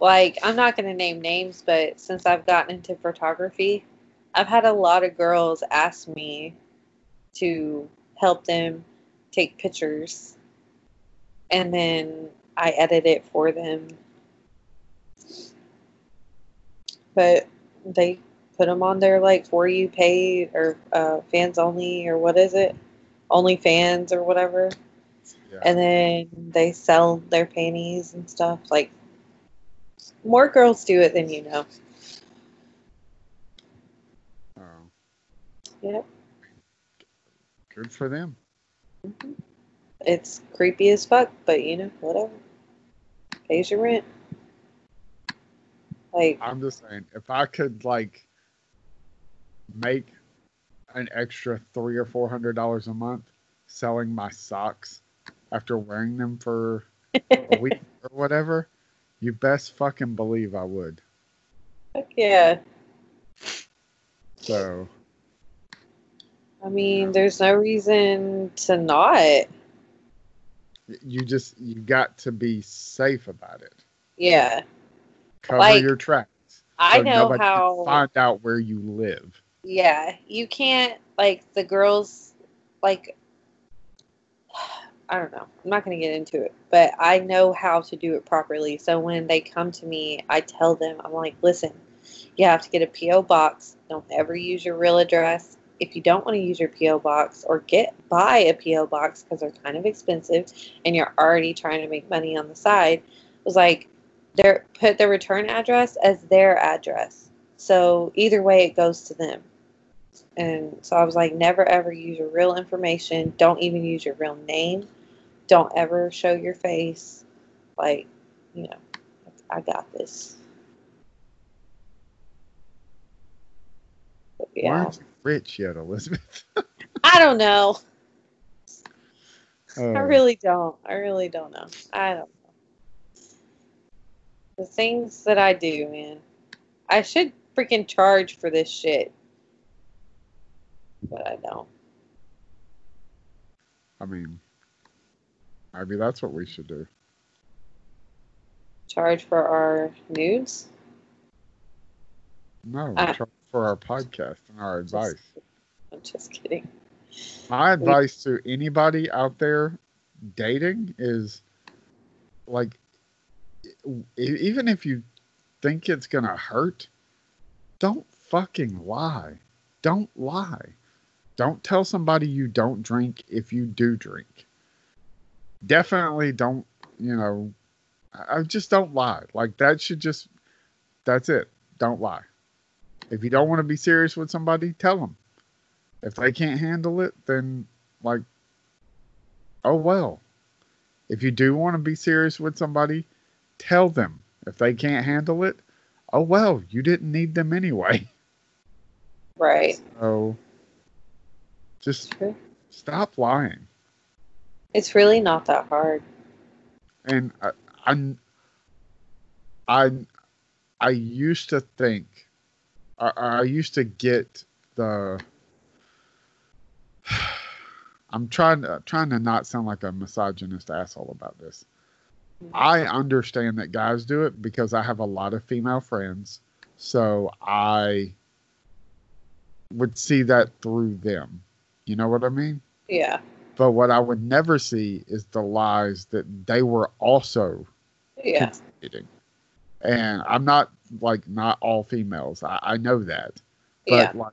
Like, I'm not going to name names, but since I've gotten into photography, I've had a lot of girls ask me to help them take pictures. And then I edit it for them. But they put them on their, like, for you paid or uh, fans only or what is it? Only fans or whatever Yeah. and then they sell their panties and stuff. Like more girls do it than you know. Yep. good for them. Mm-hmm. It's creepy as fuck, but you know, whatever. Pays your rent. Like I'm just saying, if I could like make an extra three or four hundred dollars a month selling my socks after wearing them for a week or whatever, you best fucking believe I would. fuck yeah. So I mean, there's no reason to not. you just you got to be safe about it. Yeah. Cover Like, your tracks. I so know how find out where you live. Yeah, you can't like the girls like I don't know. I'm not going to get into it, but I know how to do it properly. So when they come to me, I tell them, I'm like, "Listen, you have to get a PO box. Don't ever use your real address. If you don't want to use your PO box or get buy a PO box because they're kind of expensive and you're already trying to make money on the side, was like their put the return address as their address. So either way it goes to them. And so I was like, never ever use your real information. Don't even use your real name. Don't ever show your face. Like, you know, I got this. But yeah. Rich yet, Elizabeth? I don't know. I Uh, really don't. I really don't know. I don't know. The things that I do, man. I should freaking charge for this shit. But I don't. I mean, I mean that's what we should do. Charge for our nudes? No, Ah. try for our podcast and our advice. I'm just kidding. My advice to anybody out there dating is like, even if you think it's going to hurt, don't fucking lie. Don't lie. Don't tell somebody you don't drink if you do drink. Definitely don't, you know, I just don't lie. Like, that should just, that's it. Don't lie. If you don't want to be serious with somebody, tell them. If they can't handle it, then like, oh well. If you do want to be serious with somebody, tell them. If they can't handle it, oh well, you didn't need them anyway. Right. So just True. stop lying. It's really not that hard. And uh, I, I, I, I used to think, I, I used to get the. I'm trying to trying to not sound like a misogynist asshole about this, I understand that guys do it because I have a lot of female friends. So I would see that through them. You know what I mean? Yeah. But what I would never see is the lies that they were also Yeah. And I'm not like not all females. I, I know that. But Yeah. like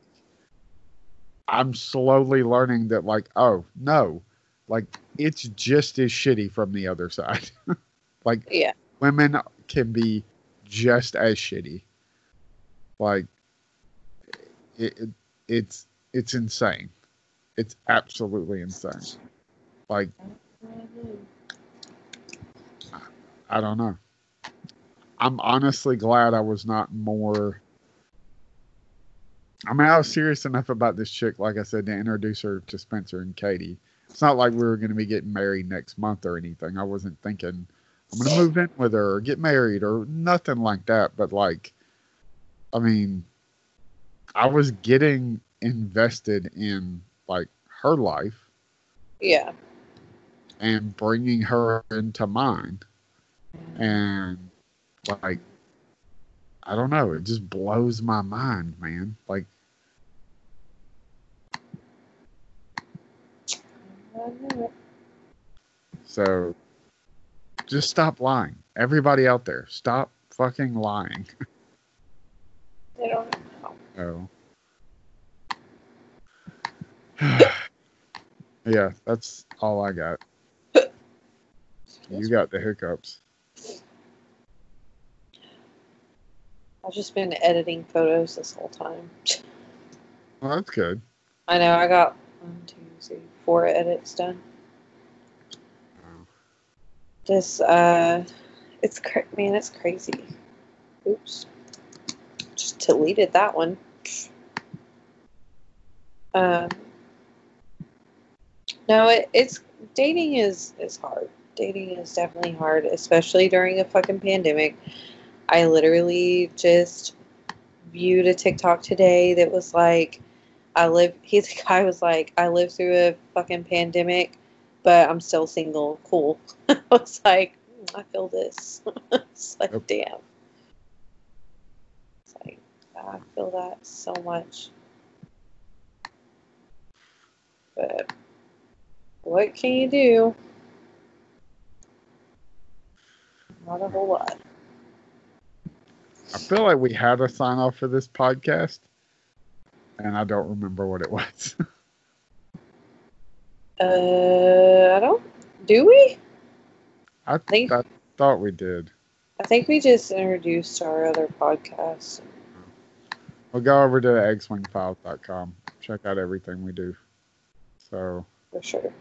I'm slowly learning that like, oh no, like it's just as shitty from the other side. like Yeah. women can be just as shitty. Like it, it it's it's insane. It's absolutely insane. Like I don't know. I'm honestly glad I was not more. I mean, I was serious enough about this chick, like I said, to introduce her to Spencer and Katie. It's not like we were going to be getting married next month or anything. I wasn't thinking I'm going to move in with her or get married or nothing like that. But, like, I mean, I was getting invested in, like, her life Yeah. and bringing her into mine. and like I don't know, it just blows my mind, man. Like so just stop lying. Everybody out there, stop fucking lying. They don't know. So Yeah, that's all I got. You got the hiccups. I've just been editing photos this whole time. Well, that's good. I know I got one, two, three, four edits done. Wow. Just uh, it's cra- man, it's crazy. Oops, just deleted that one. Um, no, it, it's dating is is hard. Dating is definitely hard, especially during a fucking pandemic. I literally just viewed a TikTok today that was like, I live. he's the guy was like, I lived through a fucking pandemic, but I'm still single. Cool. I was like, mm, I feel this. it's like, Yep. damn. It's like, ah, I feel that so much. But what can you do? Not a whole lot. I feel like we had a sign off for this podcast, and I don't remember what it was. Uh, I don't. Do we? I, Think- I thought we did. I think we just introduced our other podcast. We'll go over to eggswingfiles.com. Check out everything we do. So, for sure.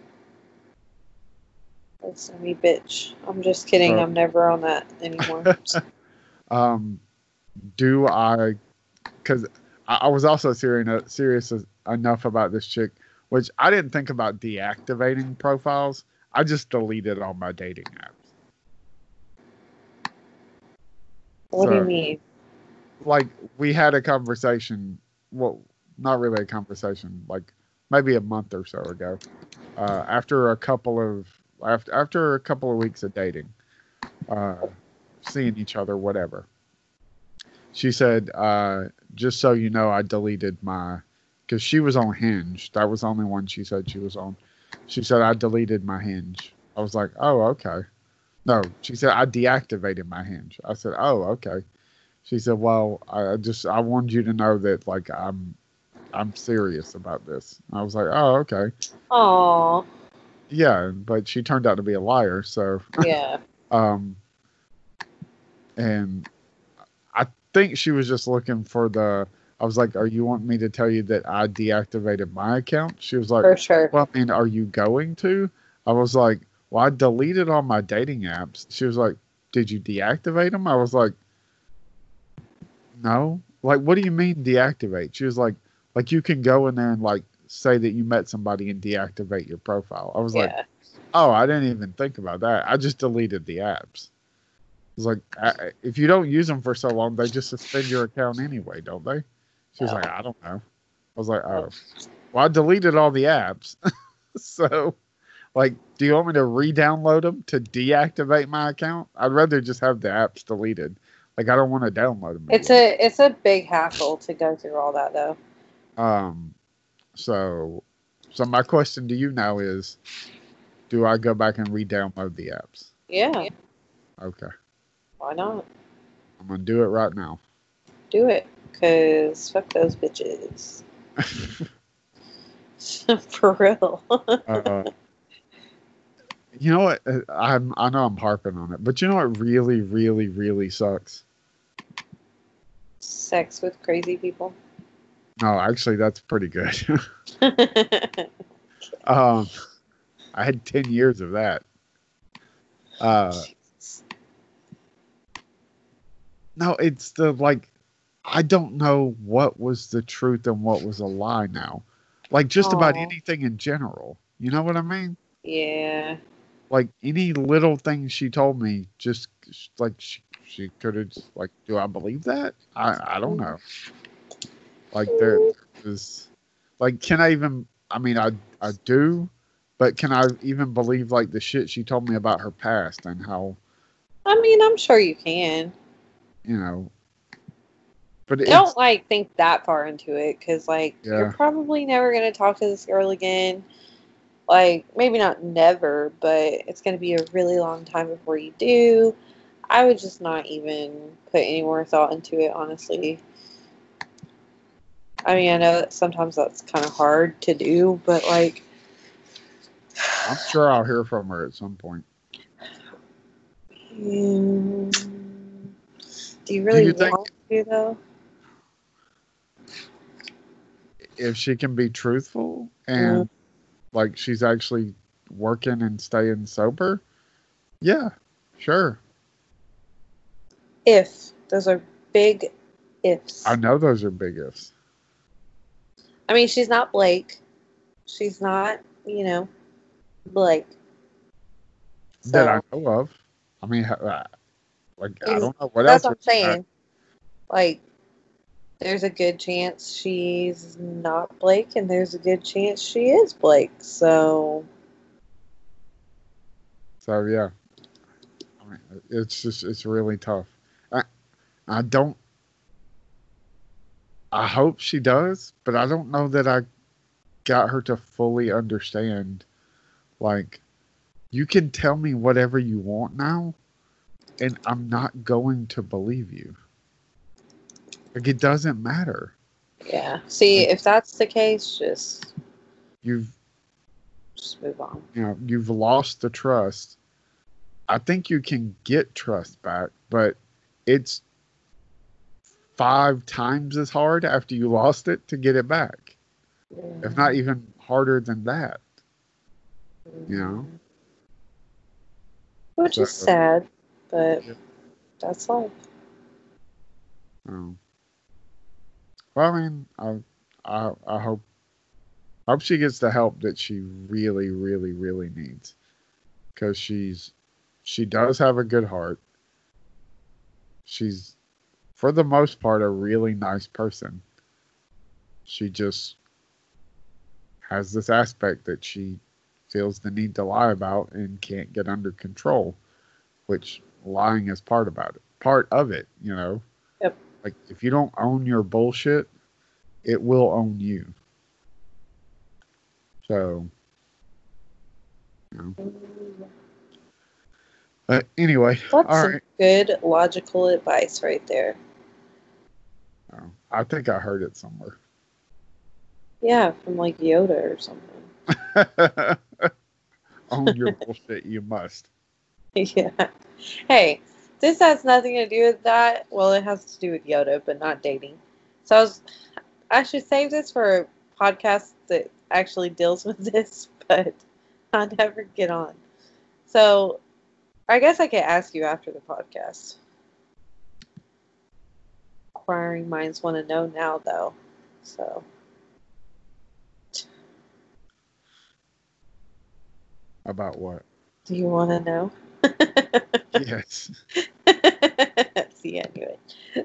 That's me, bitch. I'm just kidding. I'm never on that anymore. um, do I? Because I, I was also serious serious enough about this chick, which I didn't think about deactivating profiles. I just deleted all my dating apps. what do you mean? like we had a conversation well not really a conversation like maybe a month or so ago uh, after a couple of after, after a couple of weeks of dating uh, seeing each other whatever she said uh, just so you know i deleted my because she was on hinge. That was the only one she said she was on. She said i deleted my hinge. I was like oh okay. No she said i deactivated my hinge. I said oh okay. She said, "Well, I just I wanted you to know that like I'm I'm serious about this." I was like, "Oh, okay, Aw, yeah," but she turned out to be a liar. So, yeah, um, and think she was just looking for the. I was like, "Are you wanting me to tell you that I deactivated my account?" She was like, for sure. "Well, I mean, are you going to?" I was like, "Well, I deleted all my dating apps." She was like, "Did you deactivate them?" I was like, "No." Like, what do you mean deactivate? She was like, "Like you can go in there and like say that you met somebody and deactivate your profile." I was like, "Oh, I didn't even think about that. I just deleted the apps." I was like, I, "If you don't use them for so long, they just suspend your account anyway, don't they?" She was No. like, "I don't know." I was like, "Oh." Well, I deleted all the apps. so, Like, do you want me to re-download them to deactivate my account? I'd rather just have the apps deleted. Like, I don't want to download them. It's a it's a big hassle to go through all that though. Um, so, so my question to you now is, do I go back and re-download the apps? Yeah, Okay, why not? I'm gonna do it right now. Do it, cause fuck those bitches. For real. uh, you know what? Uh, I'm I know I'm harping on it, but you know what really, really, really sucks? Sex with crazy people. No, actually, that's pretty good. um, I had ten years of that. Uh, no, it's the like, I don't know what was the truth and what was a lie now. Like just about oh. anything in general. You know what I mean? yeah. like any little thing she told me just like she, she could have like do i believe that i i don't know like mm. there is like can i even i mean i i do but can i even believe like the shit she told me about her past and how I mean, I'm sure you can. You know but Don't like think that far into it, cause like Yeah. you're probably never gonna talk to this girl again. Like maybe not never, but it's gonna be a really long time before you do. I would just not even put any more thought into it, honestly. I mean, I know that sometimes that's kind of hard to do, but like, i'm sure i'll hear from her at some point mm, do you really you think- want to though? if she can be truthful and like she's actually working and staying sober yeah sure If those are big ifs. i know those are big ifs I mean, she's not Blake. She's not, you know, Blake. that I know of. I mean, uh, like I don't know what that's else. what I'm saying. Like, there's a good chance she's not Blake, and there's a good chance she is Blake. So, So yeah, it's just it's really tough. I I don't. I hope she does, but I don't know that I got her to fully understand. Like, you can tell me whatever you want now, and I'm not going to believe you. Like it doesn't matter. yeah. See, if that's the case, just You've just move on. you know you've lost the trust i think you can get trust back but it's five times as hard after you lost it to get it back if not even harder than that you know? Which is So- sad, but that's life. um, well i mean I, I i hope I hope she gets the help that she really really really needs. Because she's she does have a good heart. She's for the most part a really nice person. She just has this aspect that she feels the need to lie about and can't get under control which lying is part about it part of it you know Yep. like if you don't own your bullshit it will own you so you know. but anyway That's all some good logical advice right there. Oh, i think i heard it somewhere Yeah, from like Yoda or something. own your bullshit you must yeah. Hey, this has nothing to do with that. Well, it has to do with Yoda, but not dating. So I was, I should save this for a podcast that actually deals with this, but I'll never get on. So I guess I could ask you after the podcast. Inquiring minds want to know now, though. So about what do you want to know? yes See, anyway.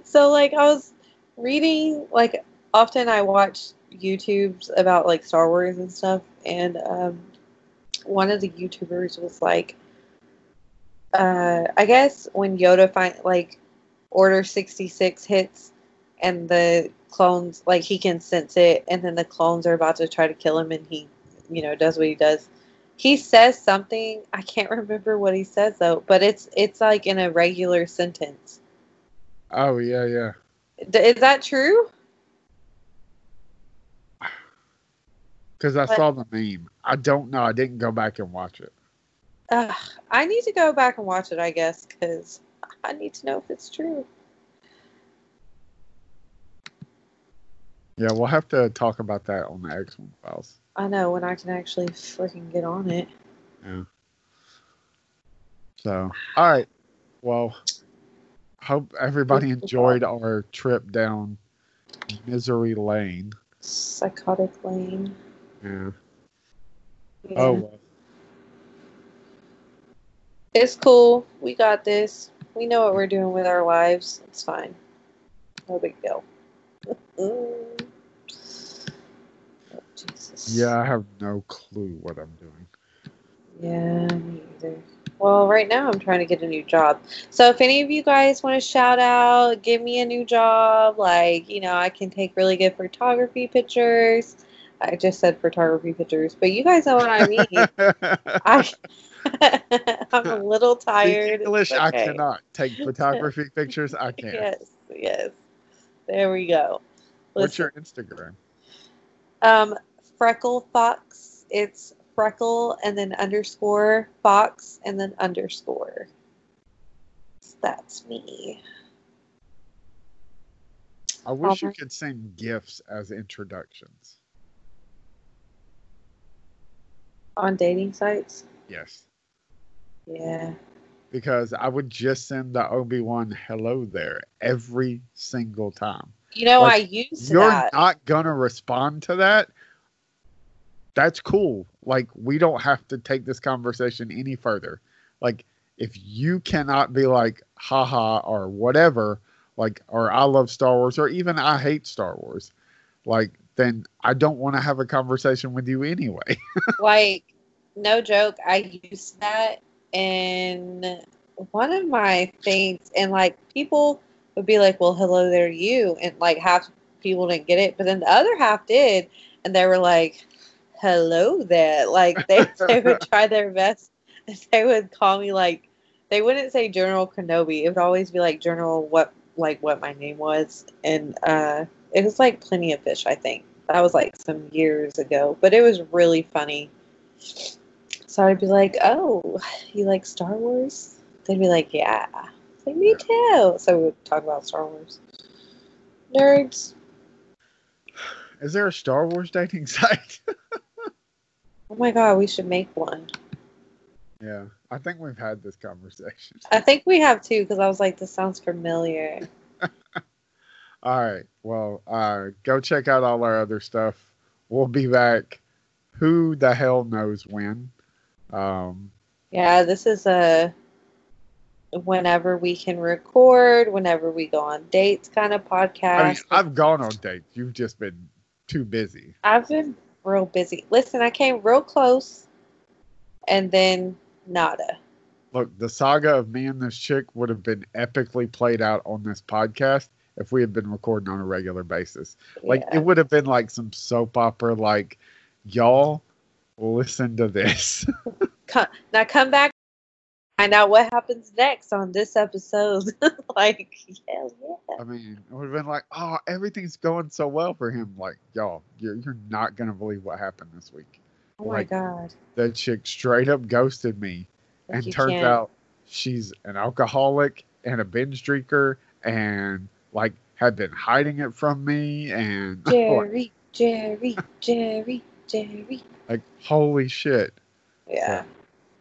So, like, I was reading, like, often I watch YouTubes about, like, Star Wars and stuff, and um, one of the YouTubers was like, uh, I guess when Yoda find like Order sixty six hits, and the clones like he can sense it, and then the clones are about to try to kill him, and he, you know, does what he does. He says something. I can't remember what he says though, but it's it's like in a regular sentence. Oh yeah, yeah. D- Is that true? Because I But- saw the meme. I don't know. I didn't go back and watch it. Ugh, I need to go back and watch it, I guess, because I need to know if it's true. Yeah, we'll have to talk about that on the X files. I know when I can actually freaking get on it. Yeah. So, all right. Well, hope everybody enjoyed our trip down misery lane. Psychotic Lane. Yeah. Yeah. Oh, well. It's cool. We got this. We know what we're doing with our lives. It's fine. No big deal. Jesus. yeah. I have no clue what I'm doing. Yeah, me either. Well, right now I'm trying to get a new job. So if any of you guys want to shout out, give me a new job, like, you know, I can take really good photography pictures. I just said photography pictures, but you guys know what I mean. I I'm a little Speak tired. English, It's I cannot take photography pictures. I can't. Yes, yes. There we go. What's your Instagram? um Freckle Fox. It's freckle and then underscore fox and then underscore. That's me. I wish you could send gifts as introductions. On dating sites? Yes. Yeah. Because I would just send the Obi Wan hello there every single time. You know, Like, I used You're that. not gonna respond to that. That's cool. Like we don't have to take this conversation any further. Like if you cannot be like haha or whatever, like or I love Star Wars or even I hate Star Wars, like then I don't want to have a conversation with you anyway. like no joke i used that in one of my things and like people would be like well hello there you and like half people didn't get it but then the other half did and they were like hello there like they, they would try their best they would call me like they wouldn't say general kenobi it would always be like general what like what my name was and uh it was like plenty of fish i think that was like some years ago but it was really funny so I'd be like, "Oh, you like Star Wars?" They'd be like, "Yeah." Like me too. So we would talk about Star Wars. Nerds. Is there a Star Wars dating site? Oh my god, we should make one. yeah, I think we've had this conversation. I think we have too, because I was like, "This sounds familiar." All right. Well, uh, go check out all our other stuff. We'll be back. Who the hell knows when? Um, Yeah, this is a whenever we can record, whenever we go on dates kind of podcast. I mean, I've gone on dates. You've just been too busy. I've been real busy. Listen, I came real close, and then nada. Look, the saga of me and this chick would have been epically played out on this podcast if we had been recording on a regular basis. Like Yeah. it would have been like some soap opera. Like y'all listen to this. come, now come back find out what happens next on this episode like hell yeah I mean, it would have been like, oh, everything's going so well for him. Like y'all, you're, you're not gonna believe what happened this week. oh my god That chick straight up ghosted me. Like, and turns can't- out she's an alcoholic and a binge drinker and like had been hiding it from me and like, jerry jerry jerry jerry like, holy shit yeah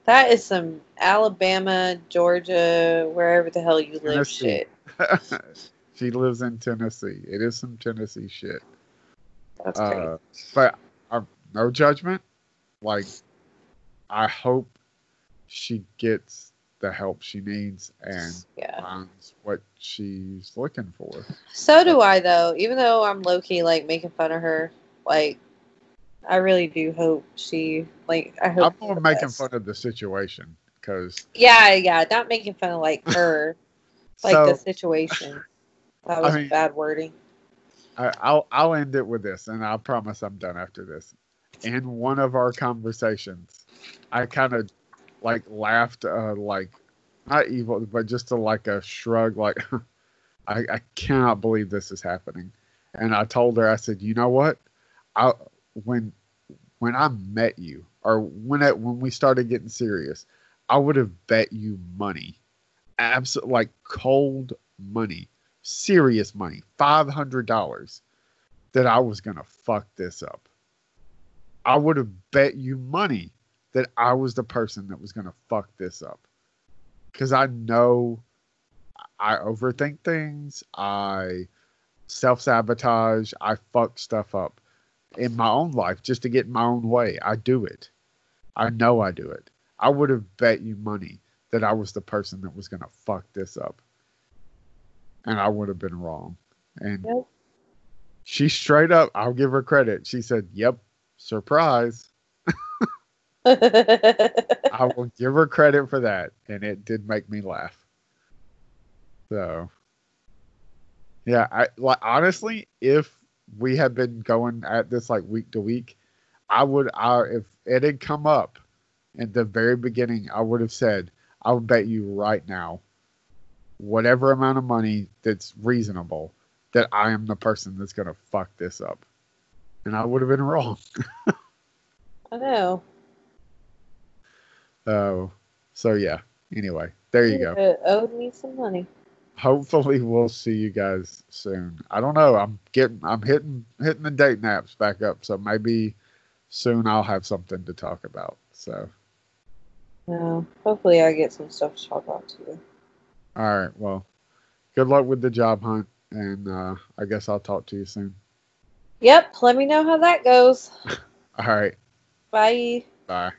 that is some alabama georgia wherever the hell you live Tennessee. shit. She lives in tennessee. It is some tennessee shit. That's uh, but uh, no judgment. Like i hope she gets the help she needs and yeah. finds what she's looking for. So do i though. Even though i'm low-key like making fun of her like I really do hope she like. I hope. I'm more making best. fun of the situation because Yeah, yeah. Not making fun of like her, like so the situation. That was mean- bad wording. I, I'll I'll end it with this, and I promise I'm done after this. In one of our conversations, I kind of like laughed, uh, like not evil, but just a, like a shrug, like I, I cannot believe this is happening. And I told her, I said, you know what? I when when I met you, or when it, when we started getting serious, I would have bet you money, absolute like cold money, serious money, five hundred dollars, that I was gonna fuck this up. I would have bet you money that I was the person that was gonna fuck this up, because I know I overthink things. I self sabotage. I fuck stuff up in my own life just to get in my own way. I do it. I know I do it. I would have bet you money that I was the person that was going to fuck this up. And I would have been wrong. And Yep. she straight up, I'll give her credit. She said, Yep, surprise. I will give her credit for that. And it did make me laugh. So, yeah, I like honestly, if we have been going at this like week to week, I would, I if it had come up in the very beginning, I would have said, I would bet you right now, whatever amount of money that's reasonable, that I am the person that's gonna fuck this up, and I would have been wrong. I know. So, so yeah. Anyway, there you go. Owed me some money. Hopefully we'll see you guys soon. I don't know. I'm getting I'm hitting hitting the date naps back up, so maybe soon I'll have something to talk about. So No. Hopefully, I get some stuff to talk about too. all right, well, good luck with the job hunt, and uh, I guess I'll talk to you soon. Yep. Let me know how that goes. All right, Bye. bye.